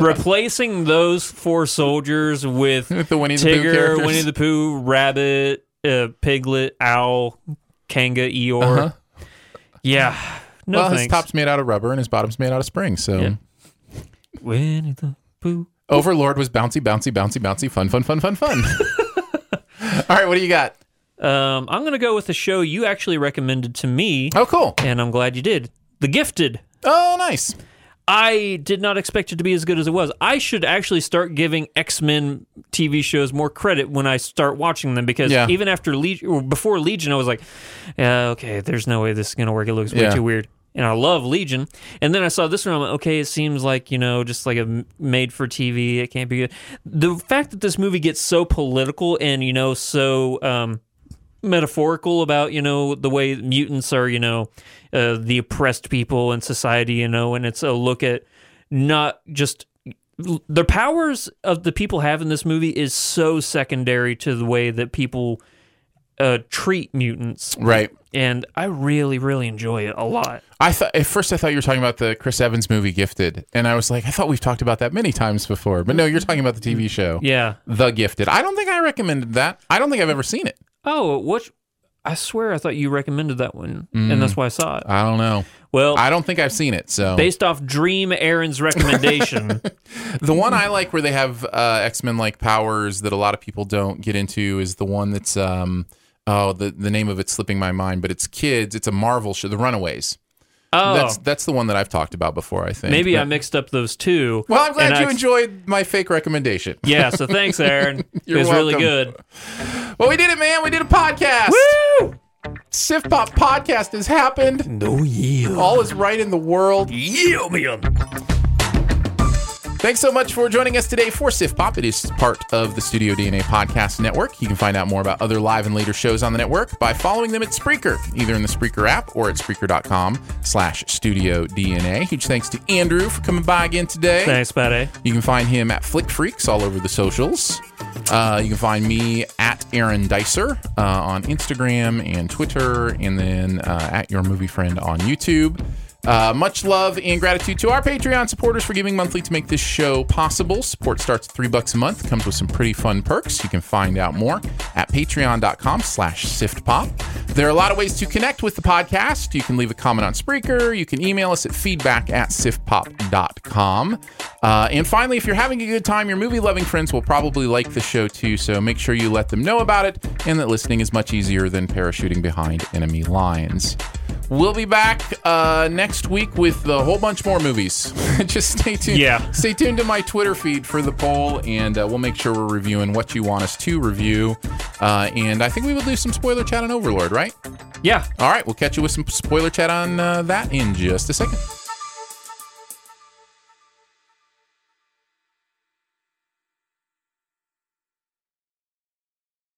Replacing those four soldiers with, the Winnie the Pooh Tigger, characters. Winnie the Pooh, Rabbit, uh, Piglet, Owl, Kanga, Eeyore. Uh-huh. Yeah. No well, his top's made out of rubber and his bottom's made out of springs. So Yeah. Winnie the Pooh. Overlord was bouncy, bouncy, bouncy, bouncy, fun, fun, fun, fun, fun. All right, what do you got? Um, I'm going to go with a show you actually recommended to me. Oh, cool. And I'm glad you did. The Gifted. Oh, nice. I did not expect it to be as good as it was. I should actually start giving X Men TV shows more credit when I start watching them because Yeah. even after Legion, or before Legion, I was like, yeah, okay, there's no way this is going to work. It looks way Yeah. too weird. And I love Legion. And then I saw this one. I'm like, okay, it seems like, you know, just like a made for TV. It can't be good. The fact that this movie gets so political and, you know, so um, metaphorical about you know the way mutants are you know uh, the oppressed people in society you know and it's a look at not just the powers of the people have in this movie is so secondary to the way that people uh, treat mutants Right. and i really really enjoy it a lot I thought at first I thought you were talking about the Chris Evans movie Gifted, and I was like, I thought we've talked about that many times before, but no, you're talking about the TV show, yeah The Gifted. I don't think I recommended that. I don't think I've ever seen it. oh what i swear i thought you recommended that one and that's why i saw it I don't know. well I don't think I've seen it. So based off dream aaron's recommendation The one I like where they have uh, X Men like powers that a lot of people don't get into is the one that's um oh the the name of it's slipping my mind, but it's kids. It's a Marvel show, The Runaways. Oh That's that's the one that I've talked about before. I think Maybe But- I mixed up those two. Well, I'm glad you I- enjoyed my fake recommendation. Yeah, so thanks, Aaron. it You're was really good. Well, we did it, man. We did a podcast. Woo! Sift Pop podcast has happened. No yeah. All is right in the world. Yeah, man. Thanks so much for joining us today for Sift Pop. It is part of the Studio DNA Podcast Network. You can find out more about other live and later shows on the network by following them at Spreaker, either in the Spreaker app or at Spreaker.com slash Studio DNA. Huge thanks to Andrew for coming by again today. Thanks, buddy. You can find him at Flick Freaks all over the socials. Uh, you can find me at Aaron Dicer uh, on Instagram and Twitter, and then uh, at Your Movie Friend on YouTube. Uh, much love and gratitude to our Patreon supporters for giving monthly to make this show possible. Support starts at three bucks a month, comes with some pretty fun perks. You can find out more at patreon.com slash siftpop. There are a lot of ways to connect with the podcast. You can leave a comment on Spreaker. You can email us at feedback at siftpop.com. Uh, and finally, if you're having a good time, your movie loving friends will probably like the show too. So make sure you let them know about it and that listening is much easier than parachuting behind enemy lines. We'll be back uh, next week with a whole bunch more movies. Just stay tuned. Yeah. Stay tuned to my Twitter feed for the poll, and uh, we'll make sure we're reviewing what you want us to review. Uh, and I think we will do some spoiler chat on Overlord, right? Yeah. All right. We'll catch you with some spoiler chat on uh, that in just a second.